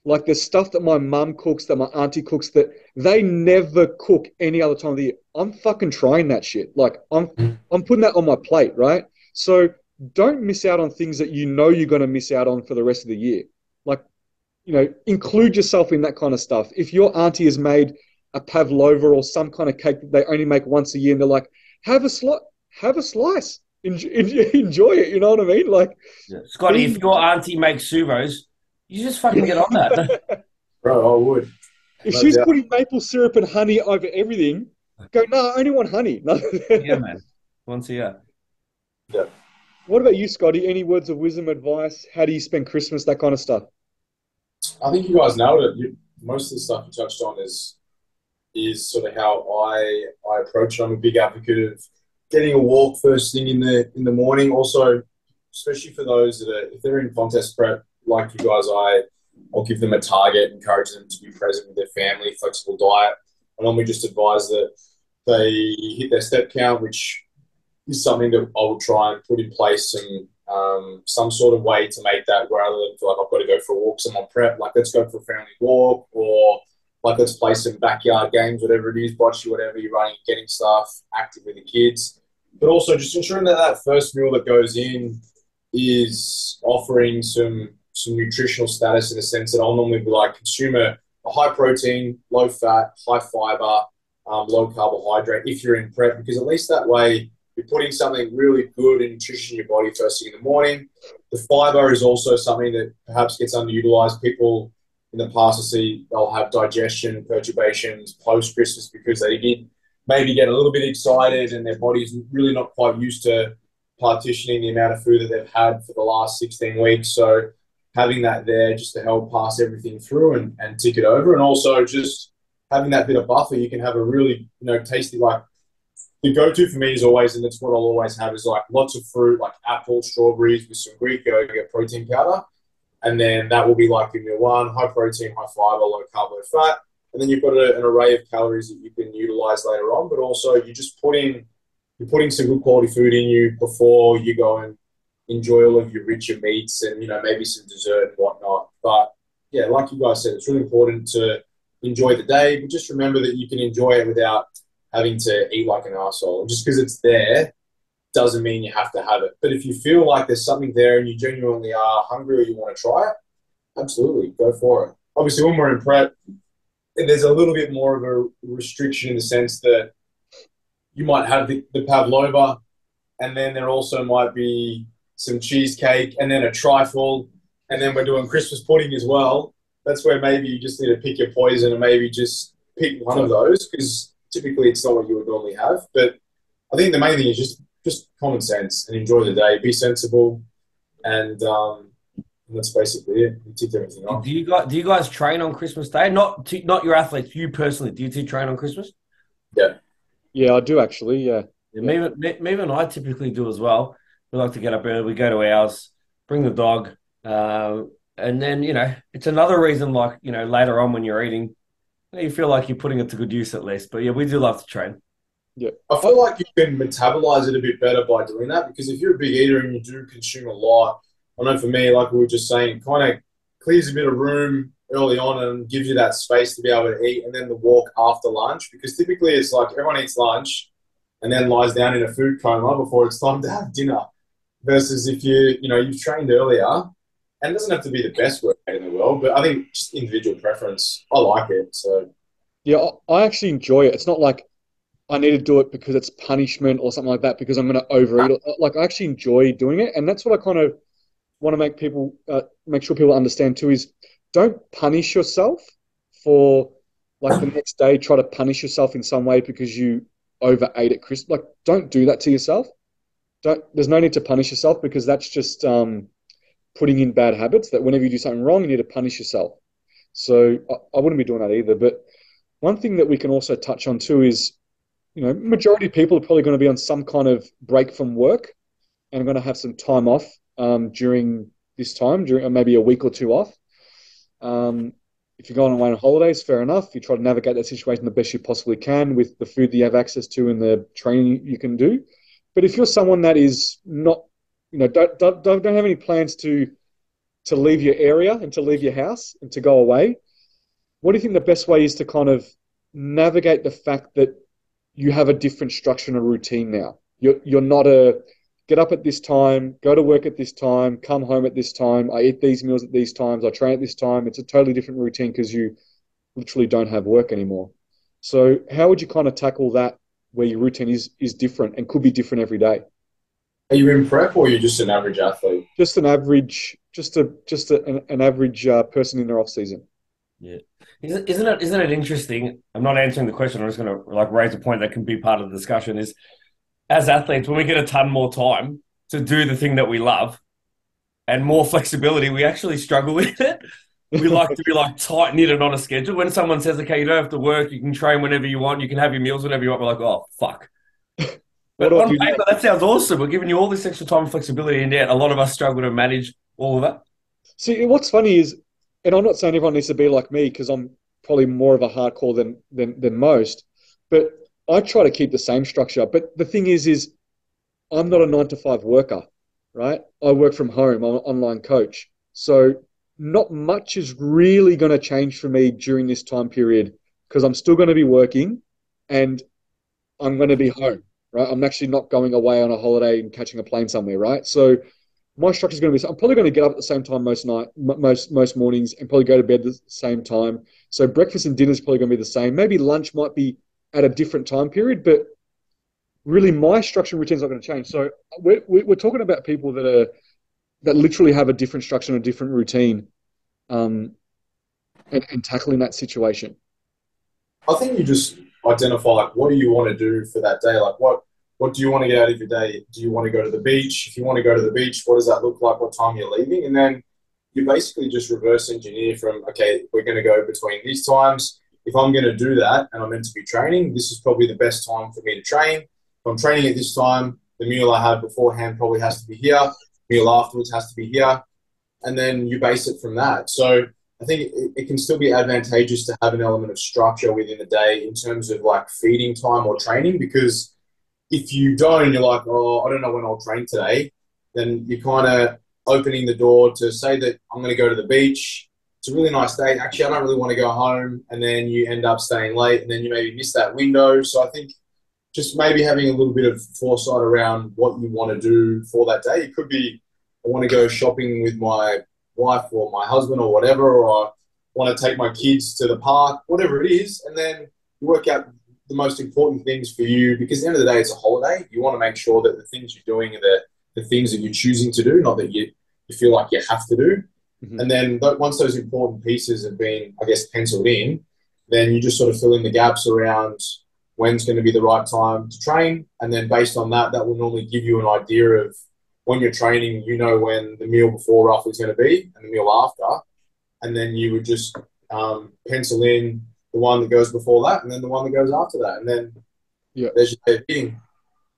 Like there's stuff that my mum cooks, that my auntie cooks, that they never cook any other time of the year. I'm fucking trying that shit. Like I'm mm. I'm putting that on my plate, right? So don't miss out on things that you know you're going to miss out on for the rest of the year. Like, you know, include yourself in that kind of stuff. If your auntie has made a pavlova or some kind of cake that they only make once a year, and they're like, have a slice, have a slice, enjoy, enjoy it. You know what I mean? Like, yeah. Scotty, if your auntie makes churros, you just fucking get on that, bro. I would. If no she's doubt. putting maple syrup and honey over everything, go no, I only want honey. No. yeah, man. Once a year. Yeah. What about you, Scotty? Any words of wisdom, advice? How do you spend Christmas? That kind of stuff. I think you guys nailed it. You, most of the stuff you touched on is is sort of how I I approach it. I'm a big advocate of getting a walk first thing in the in the morning. Also, especially for those that are if they're in contest prep like you guys, I I'll give them a target, encourage them to be present with their family, flexible diet. I normally just advise that they hit their step count, which is something that I will try and put in place and um, some sort of way to make that rather than feel like I've got to go for a walk, someone prep, like let's go for a family walk or like let's play some backyard games, whatever it is, bocce, whatever you're running, getting stuff, active with the kids. But also just ensuring that that first meal that goes in is offering some some nutritional status in the sense that I'll normally be like consumer a, a high protein, low fat, high fiber, um, low carbohydrate if you're in prep, because at least that way you're putting something really good and nutritious in your body first thing in the morning. The fiber is also something that perhaps gets underutilized. People in the past, I see they'll have digestion perturbations post Christmas because they did maybe get a little bit excited and their body's really not quite used to partitioning the amount of food that they've had for the last 16 weeks. So having that there just to help pass everything through and, and tick it over. And also just having that bit of buffer, you can have a really, you know, tasty, like the go-to for me is always, and that's what I'll always have, is like lots of fruit, like apple, strawberries with some Greek yogurt, protein powder, and then that will be like in your one high protein, high fiber, low carb, low fat, and then you've got a, an array of calories that you can utilize later on. But also, you're just putting you're putting some good quality food in you before you go and enjoy all of your richer meats and you know maybe some dessert and whatnot. But yeah, like you guys said, it's really important to enjoy the day, but just remember that you can enjoy it without having to eat like an asshole. Just because it's there doesn't mean you have to have it. But if you feel like there's something there and you genuinely are hungry or you want to try it, absolutely go for it. Obviously, when we're in prep, there's a little bit more of a restriction in the sense that you might have the, the pavlova, and then there also might be some cheesecake, and then a trifle, and then we're doing Christmas pudding as well. That's where maybe you just need to pick your poison and maybe just pick one of those because typically it's not what you would normally have. But I think the main thing is just just common sense and enjoy the day, be sensible, and um, and that's basically it. We ticked everything off. Do you guys do you guys train on Christmas Day? Not to, not your athletes, you personally. Do you two train on Christmas? Yeah, yeah, I do actually. Yeah, yeah, yeah. Me, me, and I typically do as well. We like to get up early. We go to ours, bring the dog, uh, and then you know it's another reason. Like you know later on when you're eating, you feel like you're putting it to good use at least. But yeah, we do love to train. Yeah. I feel like you can metabolize it a bit better by doing that because if you're a big eater and you do consume a lot, I know for me, like we were just saying, kind of clears a bit of room early on and gives you that space to be able to eat and then the walk after lunch because typically it's like everyone eats lunch and then lies down in a food coma before it's time to have dinner versus if you you know you've trained earlier and it doesn't have to be the best workout in the world but i think just individual preference i like it so yeah i actually enjoy it it's not like I need to do it because it's punishment or something like that because I'm going to overeat. Like I actually enjoy doing it, and that's what I kind of want to make people uh, make sure people understand too is don't punish yourself for like the next day try to punish yourself in some way because you overate at Christmas. Like, don't do that to yourself. Don't. There's no need to punish yourself because that's just um, putting in bad habits. That whenever you do something wrong, you need to punish yourself. So I, I wouldn't be doing that either. But one thing that we can also touch on too is, you know, majority of people are probably going to be on some kind of break from work and are going to have some time off um, during this time, during maybe a week or two off. Um, if you're going away on holidays, fair enough. You try to navigate that situation the best you possibly can with the food that you have access to and the training you can do. But if you're someone that is not, you know, don't don't, don't have any plans to to leave your area and to leave your house and to go away, what do you think the best way is to kind of navigate the fact that you have a different structure and a routine now? You're you're not a get up at this time, go to work at this time, come home at this time. I eat these meals at these times. I train at this time. It's a totally different routine because you literally don't have work anymore. So how would you kind of tackle that where your routine is is different and could be different every day? Are you in prep or are you just an average athlete? Just an average, just a just a, an, an average uh, person in their off season. Yeah, isn't it isn't it interesting? I'm not answering the question. I'm just going to like raise a point that can be part of the discussion. Is as athletes, when we get a ton more time to do the thing that we love and more flexibility, we actually struggle with it. We like to be like tight knitted on a schedule. When someone says, okay, you don't have to work, you can train whenever you want, you can have your meals whenever you want, we're like, oh, fuck. But on paper, that sounds awesome. We're giving you all this extra time and flexibility, and yet a lot of us struggle to manage all of that. See, what's funny is, and I'm not saying everyone needs to be like me because I'm probably more of a hardcore than, than than most, but I try to keep the same structure, but the thing is, is I'm not a nine to five worker, right? I work from home. I'm an online coach, so not much is really going to change for me during this time period because I'm still going to be working, and I'm going to be home, right? I'm actually not going away on a holiday and catching a plane somewhere, right? So my structure is going to be. I'm probably going to get up at the same time most night, most most mornings, and probably go to bed at the same time. So breakfast and dinner is probably going to be the same. Maybe lunch might be at a different time period, but really my structure routine is not going to change. So we're, we're talking about people that are that literally have a different structure and a different routine, um, and, and tackling that situation. I think you just identify like what do you want to do for that day, like what what do you want to get out of your day? Do you want to go to the beach? If you want to go to the beach, what does that look like? What time you're leaving? And then you basically just reverse engineer from okay, we're going to go between these times if I'm going to do that and I'm meant to be training, this is probably the best time for me to train. If I'm training at this time, the meal I had beforehand probably has to be here. Meal afterwards has to be here, and then you base it from that. So I think it, it can still be advantageous to have an element of structure within the day in terms of like feeding time or training because if you don't, and you're like, oh, I don't know when I'll train today. Then you're kind of opening the door to say that I'm going to go to the beach it's a really nice day. Actually, I don't really want to go home, and then you end up staying late, and then you maybe miss that window. So I think just maybe having a little bit of foresight around what you want to do for that day. It could be I want to go shopping with my wife or my husband or whatever, or I want to take my kids to the park, whatever it is, and then you work out the most important things for you because at the end of the day, it's a holiday. You want to make sure that the things you're doing are the, the things that you're choosing to do, not that you, you feel like you have to do. Mm-hmm. And then once those important pieces have been, I guess, penciled in, then you just sort of fill in the gaps around when's going to be the right time to train. And then based on that, that will normally give you an idea of when you're training, you know when the meal before roughly is going to be and the meal after. And then you would just um, pencil in the one that goes before that and then the one that goes after that. And then yeah. there's your thing.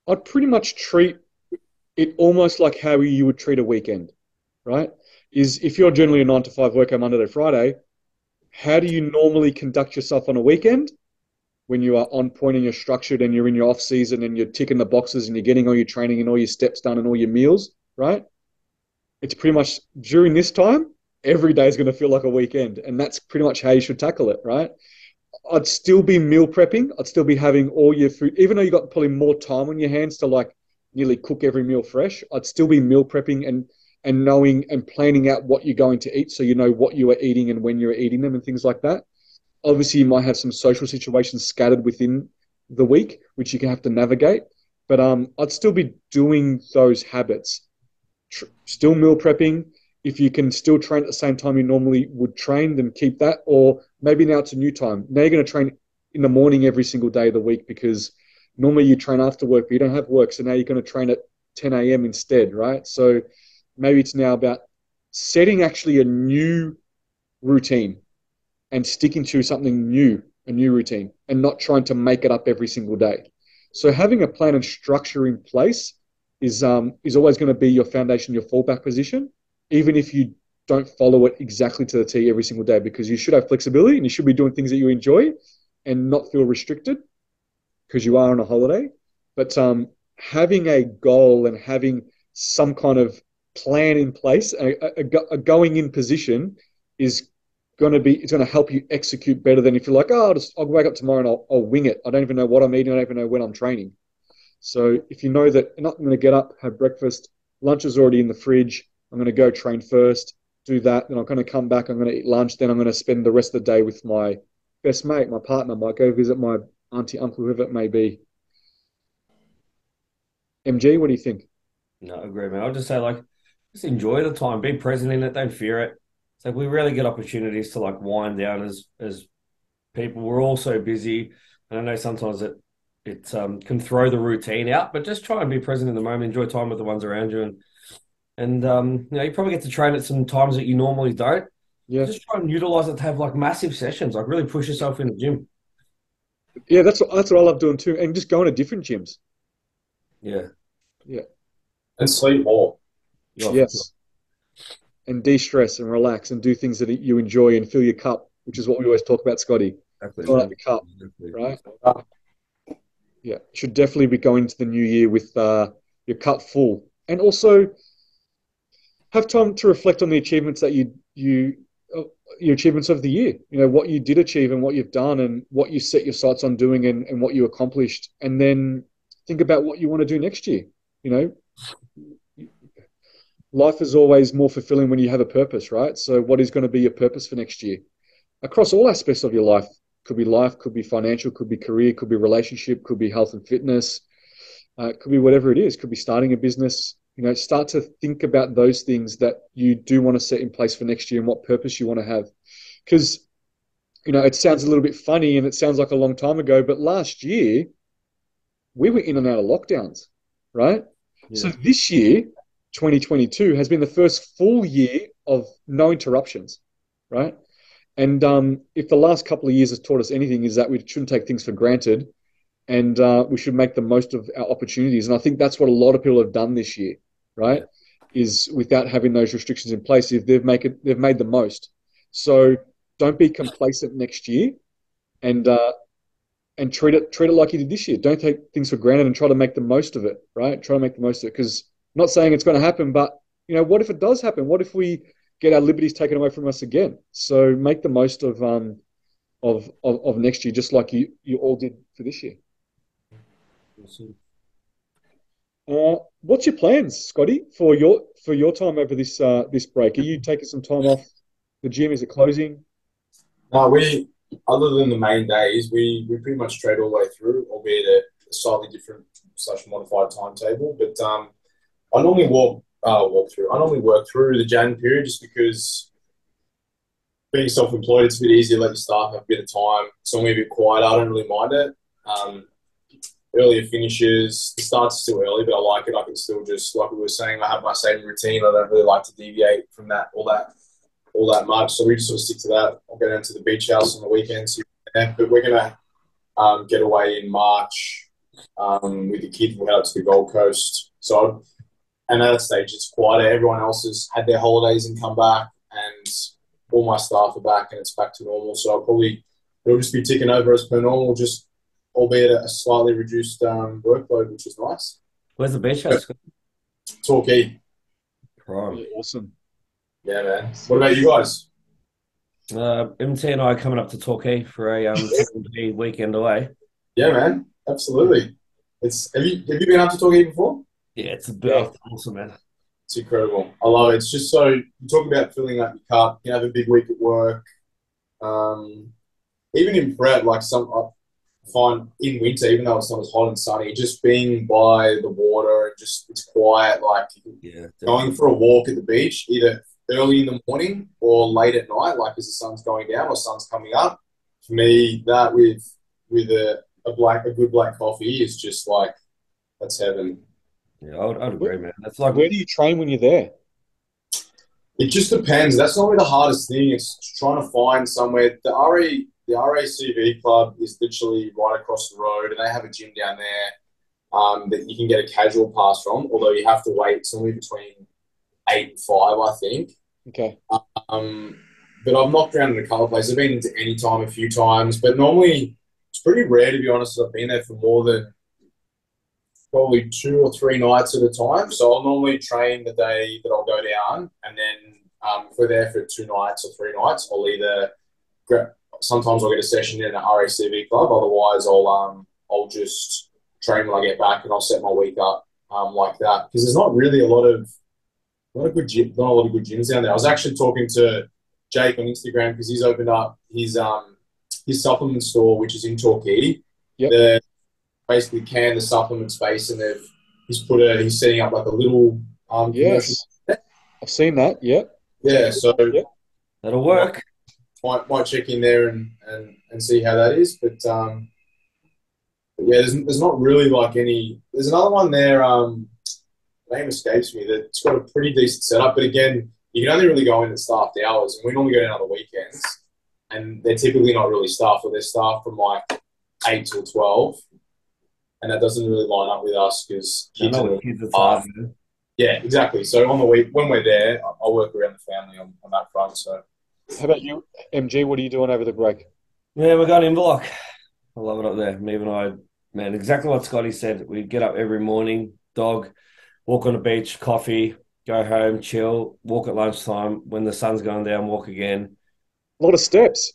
I'd pretty much treat it almost like how you would treat a weekend, right? is if you're generally a nine to five worker Monday to Friday, how do you normally conduct yourself on a weekend when you are on point and you're structured and you're in your off season and you're ticking the boxes and you're getting all your training and all your steps done and all your meals, right? It's pretty much during this time, every day is going to feel like a weekend. And that's pretty much how you should tackle it, right? I'd still be meal prepping. I'd still be having all your food, even though you got probably more time on your hands to like nearly cook every meal fresh. I'd still be meal prepping and and knowing and planning out what you're going to eat so you know what you are eating and when you're eating them and things like that. Obviously, you might have some social situations scattered within the week, which you can have to navigate. But um, I'd still be doing those habits, Tr- still meal prepping, if you can still train at the same time you normally would train, then keep that. Or maybe now it's a new time. Now you're going to train in the morning every single day of the week because normally you train after work, but you don't have work. So now you're going to train at 10 a.m. instead, right? So maybe it's now about setting actually a new routine and sticking to something new, a new routine, and not trying to make it up every single day. So having a plan and structure in place is um, is always going to be your foundation, your fallback position, even if you don't follow it exactly to the T every single day, because you should have flexibility and you should be doing things that you enjoy and not feel restricted because you are on a holiday. But um, having a goal and having some kind of plan in place, a, a, a going in position is going to be it's going to help you execute better than if you're like, oh, I'll just I'll wake up tomorrow and I'll, I'll wing it. I don't even know what I'm eating. I don't even know when I'm training. So if you know that I'm not going to get up, have breakfast, lunch is already in the fridge. I'm going to go train first, do that, then I'm going to come back. I'm going to eat lunch. Then I'm going to spend the rest of the day with my best mate, my partner. Might go visit my auntie, uncle, whoever it may be. MG, what do you think? No, I agree, man. I'll just say like, just enjoy the time, be present in it, don't fear it. So we really get opportunities to like wind down as as people. We're all so busy, and I know sometimes it it um, can throw the routine out, but just try and be present in the moment, enjoy time with the ones around you, and and um, you know you probably get to train at some times that you normally don't. Yeah. Just try and utilize it to have like massive sessions, like really push yourself in the gym. Yeah, that's what, that's what I love doing too, and just going to different gyms. Yeah, yeah, and sleep more. yes, and de-stress and relax and do things that you enjoy and fill your cup, which is what we always talk about, Scotty. Exactly. Fill up your cup, exactly. right? Yeah, should definitely be going into the new year with uh, your cup full, and also have time to reflect on the achievements that you you uh, your achievements of the year. You know what you did achieve and what you've done, and what you set your sights on doing, and, and what you accomplished, and then think about what you want to do next year. You know, life is always more fulfilling when you have a purpose, right? So, what is going to be your purpose for next year? Across all aspects of your life, could be life, could be financial, could be career, could be relationship, could be health and fitness, uh, could be whatever it is, could be starting a business. You know, start to think about those things that you do want to set in place for next year and what purpose you want to have. Because, you know, it sounds a little bit funny and it sounds like a long time ago, but last year we were in and out of lockdowns, right? Yeah. So this year 2022 has been the first full year of no interruptions, right? And um, if the last couple of years has taught us anything, is that we shouldn't take things for granted, and uh, we should make the most of our opportunities. And I think that's what a lot of people have done this year, right? Is without having those restrictions in place, if they've make it, they've made the most. So don't be complacent next year, and uh, and treat it treat it like you did this year. Don't take things for granted and try to make the most of it, right? Try to make the most of it because not saying it's going to happen, but you know, what if it does happen? What if we get our liberties taken away from us again? So make the most of um of of, of next year, just like you you all did for this year. Awesome. Uh, what's your plans, Scotty, for your for your time over this uh, this break? Are you taking some time off the gym? Is it closing? No, we other than the main days, we, we pretty much trade all the way through, albeit a, a slightly different slash modified timetable. But um, I normally walk uh, walk through. I normally work through the Jan period just because being self-employed, it's a bit easier. Let your staff have a bit of time. It's normally a bit quieter. I don't really mind it. Um, earlier finishes. The start's too early, but I like it. I can still just like we were saying. I have my same routine. I don't really like to deviate from that all that all that much. So we just sort of stick to that. I'll go down to the beach house on the weekends. But we're gonna um, get away in March um, with the kids. We'll head up to the Gold Coast. So and at that stage, it's quieter. Everyone else has had their holidays and come back, and all my staff are back, and it's back to normal. So I'll probably it'll just be ticking over as per normal, just albeit a slightly reduced um, workload, which is nice. Where's the beach house? Torquay. Prime. Awesome. Yeah, man. What about you guys? Uh, MT and I are coming up to Torquay for a um, weekend away. Yeah, man. Absolutely. It's have you have you been up to Torquay before? Yeah, it's a bit yeah. awesome, man. It's incredible. I love it. It's just so you talk about filling up your cup. You have a big week at work. Um, even in prep, like some I find in winter, even though it's not as hot and sunny, just being by the water and just it's quiet. Like yeah, going for a walk at the beach, either early in the morning or late at night, like as the sun's going down or sun's coming up. For me, that with with a, a black a good black coffee is just like that's heaven. Yeah, I would, I'd agree, man. That's like Where do you train when you're there? It just depends. That's not really the hardest thing. It's trying to find somewhere. The RA the RACV club is literally right across the road, and they have a gym down there um, that you can get a casual pass from. Although you have to wait somewhere between eight and five, I think. Okay. Um, but I've knocked around in a couple of places. I've been into any time a few times, but normally it's pretty rare to be honest. I've been there for more than probably two or three nights at a time. So I'll normally train the day that I'll go down, and then um, if we're there for two nights or three nights, I'll either sometimes I'll get a session in an RACV club. Otherwise, I'll um, I'll just train when I get back, and I'll set my week up um, like that because there's not really a lot of not a good gym, not a lot of good gyms down there. I was actually talking to Jake on Instagram because he's opened up his um his supplement store, which is in Torquay. Yep. They basically can the supplement space, and they've he's put a he's setting up like a little um commercial. Yes. I've seen that. Yeah. Yeah, so Yep. that'll work. Might might check in there and, and, and see how that is. But um, but yeah, there's, there's not really like any. There's another one there. Um, name escapes me. That's got a pretty decent setup, but again, you can only really go in at staffed hours, and we normally go down on the weekends, and they're typically not really staffed, or they're staffed from like eight till twelve, and that doesn't really line up with us because kids are kids are yeah, exactly. So on the week when we're there, I- I work around the family on, on that front. So How about you, MG? What are you doing over the break? Yeah, we're going Inverloch. I love it up there. Me and I, man, exactly what Scotty said. We get up every morning, dog, walk on the beach, coffee, go home, chill, walk at lunchtime. When the sun's going down, walk again. A lot of steps.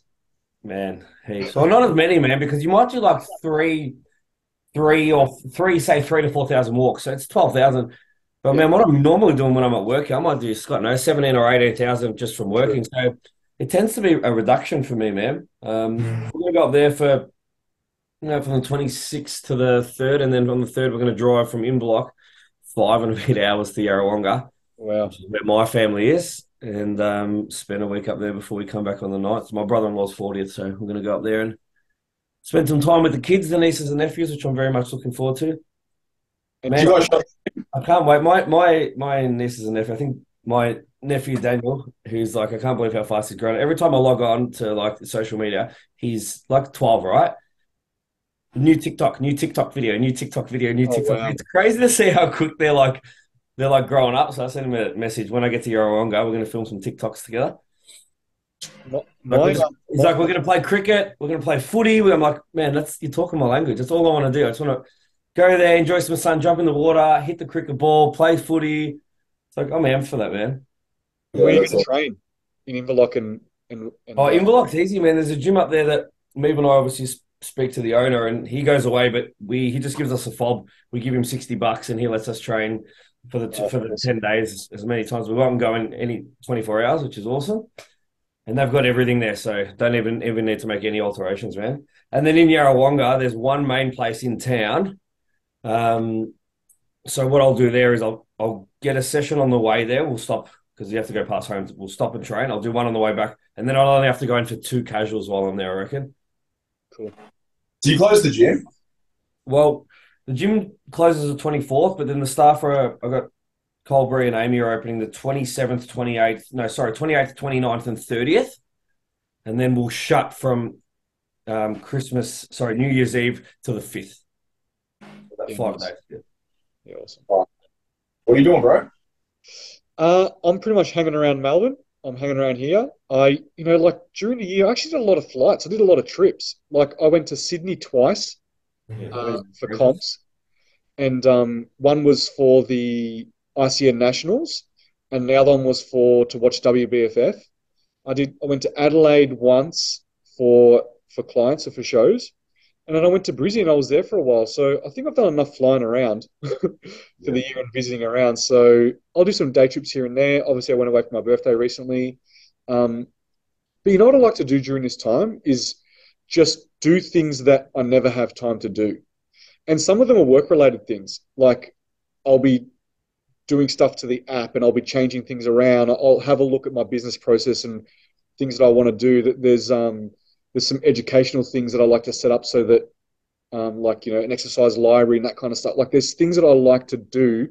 Man, heaps. Well, not as many, man, because you might do like three, three or three, say three to four thousand walks. So it's twelve thousand. But man, what I'm normally doing when I'm at work, I might do Scott, no, seventeen or eighteen thousand just from working. So it tends to be a reduction for me, man. Um, we're gonna go up there for, you know, from the 26th to the third, and then on the third we're gonna drive from Inverloch five and a bit hours to Yarrawonga Wow. where my family is, and um, spend a week up there before we come back on the night. It's my brother-in-law's 40th, so we're going to go up there and spend some time with the kids, the nieces and nephews, which I'm very much looking forward to. Man, I can't wait. My my my nieces and nephew. I think my nephew Daniel, who's like, I can't believe how fast he's grown. Every time I log on to like social media, he's like 12, right? New TikTok, new TikTok video, new TikTok video, new Oh, TikTok. wow. It's crazy to see how quick they're like. They're like growing up. So I sent him a message when I get to Yarrawonga. We're going to film some TikToks together. my, Like, He's like, we're going to play cricket. We're going to play footy. I'm like, man, that's you're talking my language. That's all I want to do. I just want to go there, enjoy some sun, jump in the water, hit the cricket ball, play footy. It's like, I'm amped for that, man. Where are you going to train? In Inverloch and, and, and Oh, Inverloch's easy, man. There's a gym up there that me and I obviously speak to the owner, and he goes away, but we he just gives us a fob. We give him sixty bucks, and he lets us train for the Oh, for the ten days as many times we want and go in any twenty four hours, which is awesome. And they've got everything there, so don't even even need to make any alterations, man. And then in Yarrawonga, there's one main place in town. Um, so what I'll do there is I'll I'll get a session on the way there. We'll stop because you have to go past home. We'll stop and train. I'll do one on the way back, and then I'll only have to go in for two casuals while I'm there. I reckon. Cool. Do you close the gym? Well, the gym closes the 24th, but then the staff are, I've got Colbury and Amy are opening the 27th, 28th, no, sorry, 28th, 29th, and 30th. And then we'll shut from um, Christmas, sorry, New Year's Eve till the 5th. About Yeah, five nice. days. Yeah. Yeah, awesome. What are you doing, bro? Uh, I'm pretty much hanging around Melbourne. I'm hanging around here. I, you know, like during the year, I actually did a lot of flights. I did a lot of trips. Like I went to Sydney twice uh, for comps, and um, one was for the ICN Nationals, and the other one was for to watch WBFF. I did. I went to Adelaide once for for clients or for shows, and then I went to Brisbane. and I was there for a while, so I think I've done enough flying around for the year and visiting around. So I'll do some day trips here and there. Obviously, I went away for my birthday recently. Um, but you know what I like to do during this time is just do things that I never have time to do. And some of them are work related things. Like I'll be doing stuff to the app and I'll be changing things around. I'll have a look at my business process and things that I want to do. That there's um there's some educational things that I like to set up so that um like you know an exercise library and that kind of stuff. Like there's things that I like to do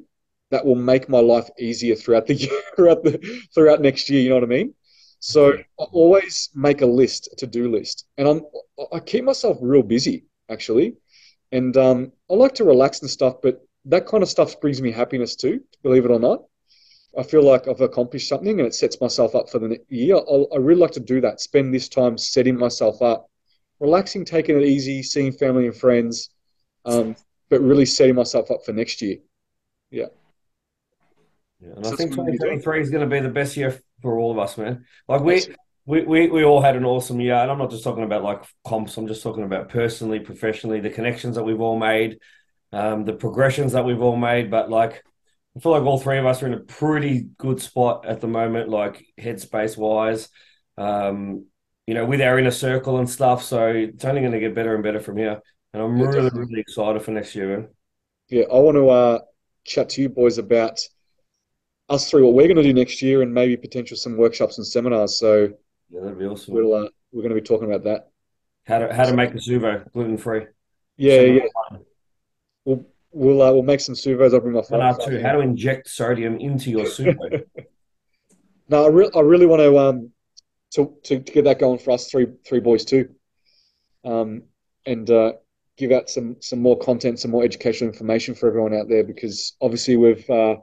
that will make my life easier throughout the year throughout the throughout next year. You know what I mean? So I always make a list, a to-do list, and I'm I keep myself real busy actually, and um, I like to relax and stuff, but that kind of stuff brings me happiness too, believe it or not. I feel like I've accomplished something and it sets myself up for the next year. I'll, I really like to do that. Spend this time setting myself up, relaxing, taking it easy, seeing family and friends, um, but really setting myself up for next year. Yeah. Yeah, and so I think 2023 is going to be the best year for all of us, man. Like we, we, we, we all had an awesome year, and I'm not just talking about like comps. I'm just talking about personally, professionally, the connections that we've all made, um, the progressions that we've all made. But like, I feel like all three of us are in a pretty good spot at the moment, like headspace wise. Um, you know, with our inner circle and stuff. So it's only going to get better and better from here. And I'm yeah, really, definitely. really excited for next year, man. Yeah, I want to uh, chat to you boys about us three what we're going to do next year and maybe potential some workshops and seminars. So yeah, that'd be awesome. We'll uh, we're going to be talking about that. How to how to make a suvo gluten free. Yeah, yeah. We'll we'll uh, we'll make some suvos. I'll bring my phone. Two, how to inject sodium into your suvo. no, I, re- I really want to um to, to, to get that going for us three three boys too. Um, and uh, give out some some more content, some more educational information for everyone out there because obviously we've uh,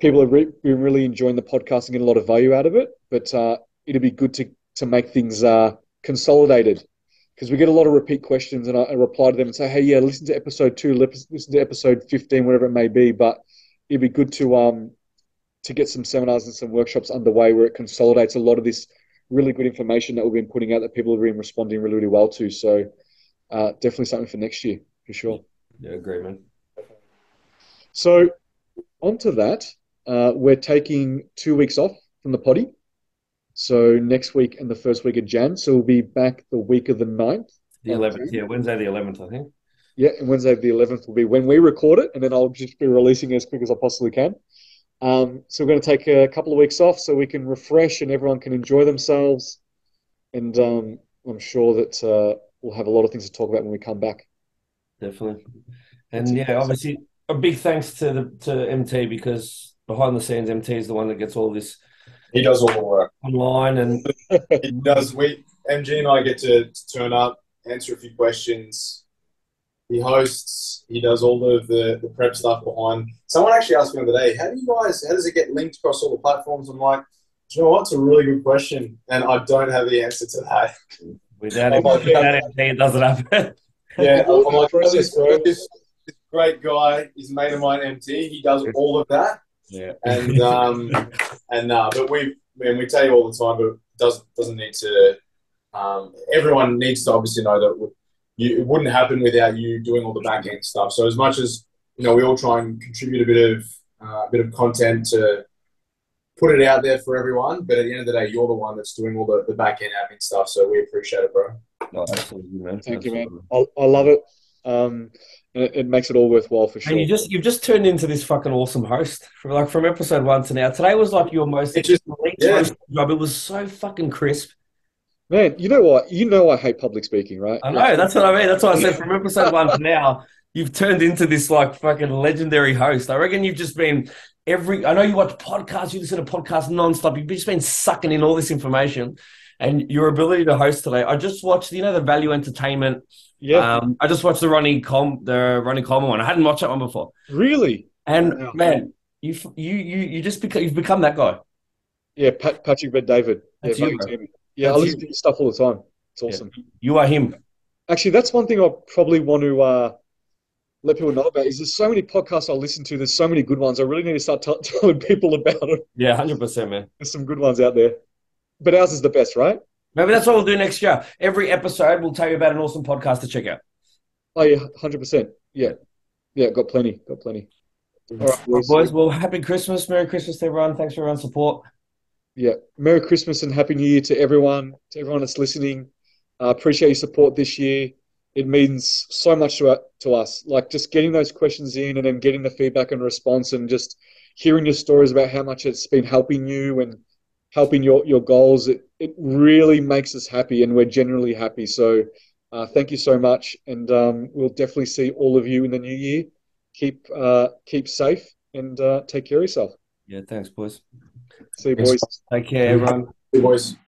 people have re- been really enjoying the podcast and getting a lot of value out of it. But uh, it'd be good to to make things uh, consolidated because we get a lot of repeat questions, and I, I, reply to them and say, "Hey, yeah, listen to episode two, listen to episode fifteen, whatever it may be." But it'd be good to um to get some seminars and some workshops underway where it consolidates a lot of this really good information that we've been putting out that people have been responding really, really well to. So uh, definitely something for next year for sure. Yeah, great man. So onto that, uh, we're taking two weeks off from the potty. So next week and the first week of Jan. So we'll be back the week of the 9th. The 11th, yeah. Wednesday the 11th, I think. Yeah, and Wednesday the 11th will be when we record it, and then I'll just be releasing it as quick as I possibly can. Um, so we're going to take a couple of weeks off so we can refresh and everyone can enjoy themselves. And um, I'm sure that uh, we'll have a lot of things to talk about when we come back. Definitely. And That's yeah, obviously a big thanks to the to MT because behind the scenes, MT is the one that gets all this. He does all the work online, and he does. We MG and I get to, to turn up, answer a few questions. He hosts. He does all of the, the prep stuff behind. Someone actually asked me the other day, "How do you guys? How does it get linked across all the platforms?" I'm like, "Do you know what? It's a really good question, and I don't have the answer to that." Without, it, like, without MT, it doesn't happen. yeah, I'm like, this, this, this great guy is mate of mine, MT. He does all of that. Yeah. And um, and uh, but we and we tell you all the time, but doesn't doesn't need to. Um, everyone needs to obviously know that you, it wouldn't happen without you doing all the back end stuff. So as much as you know, we all try and contribute a bit of uh, a bit of content to put it out there for everyone. But at the end of the day, you're the one that's doing all the, the back end admin stuff. So we appreciate it, bro. No, absolutely, man. Thank absolutely. you, man. I, I love it. Um, it, it, makes it all worthwhile for sure. And you just you've just turned into this fucking awesome host from like from episode one to now. Today was like your most just, yeah. job. It was so fucking crisp. Man, you know what? You know I hate public speaking, right? I know. That's what I mean. That's what I said. From episode one to now, you've turned into this like fucking legendary host. I reckon you've just been every. I know you watch podcasts. You listen to podcasts nonstop. You've just been sucking in all this information, and your ability to host today. I just watched. You know the Value Entertainment yeah. Um, I just watched the Ronnie Com the Ronnie Coleman one. I hadn't watched that one before. Really? And wow. man, you you you you just become you've become that guy. Yeah, Pat, Patrick Bet-David. That's yeah, you, yeah, I listen you. to his stuff all the time. It's awesome. Yeah. You are him. Actually, that's one thing I probably want to uh, let people know about. Is there's so many podcasts I listen to. There's so many good ones. I really need to start t- telling people about them. Yeah, hundred percent, man. There's some good ones out there, but ours is the best, right? Maybe that's what we'll do next year. Every episode, we'll tell you about an awesome podcast to check out. Oh yeah, hundred percent. Yeah, yeah, got plenty, got plenty. All right, boys. boys. Well, happy Christmas, Merry Christmas to everyone. Thanks for everyone's support. Yeah, Merry Christmas and Happy New Year to everyone, to everyone that's listening. Uh, appreciate your support this year. It means so much to, to us. Like just getting those questions in and then getting the feedback and response and just hearing your stories about how much it's been helping you and helping your, your goals. It, it really makes us happy and we're generally happy. So uh, thank you so much. And um, we'll definitely see all of you in the new year. Keep, uh, keep safe and uh, take care of yourself. Yeah, thanks, boys. See you, boys. Take care, everyone. Good boys.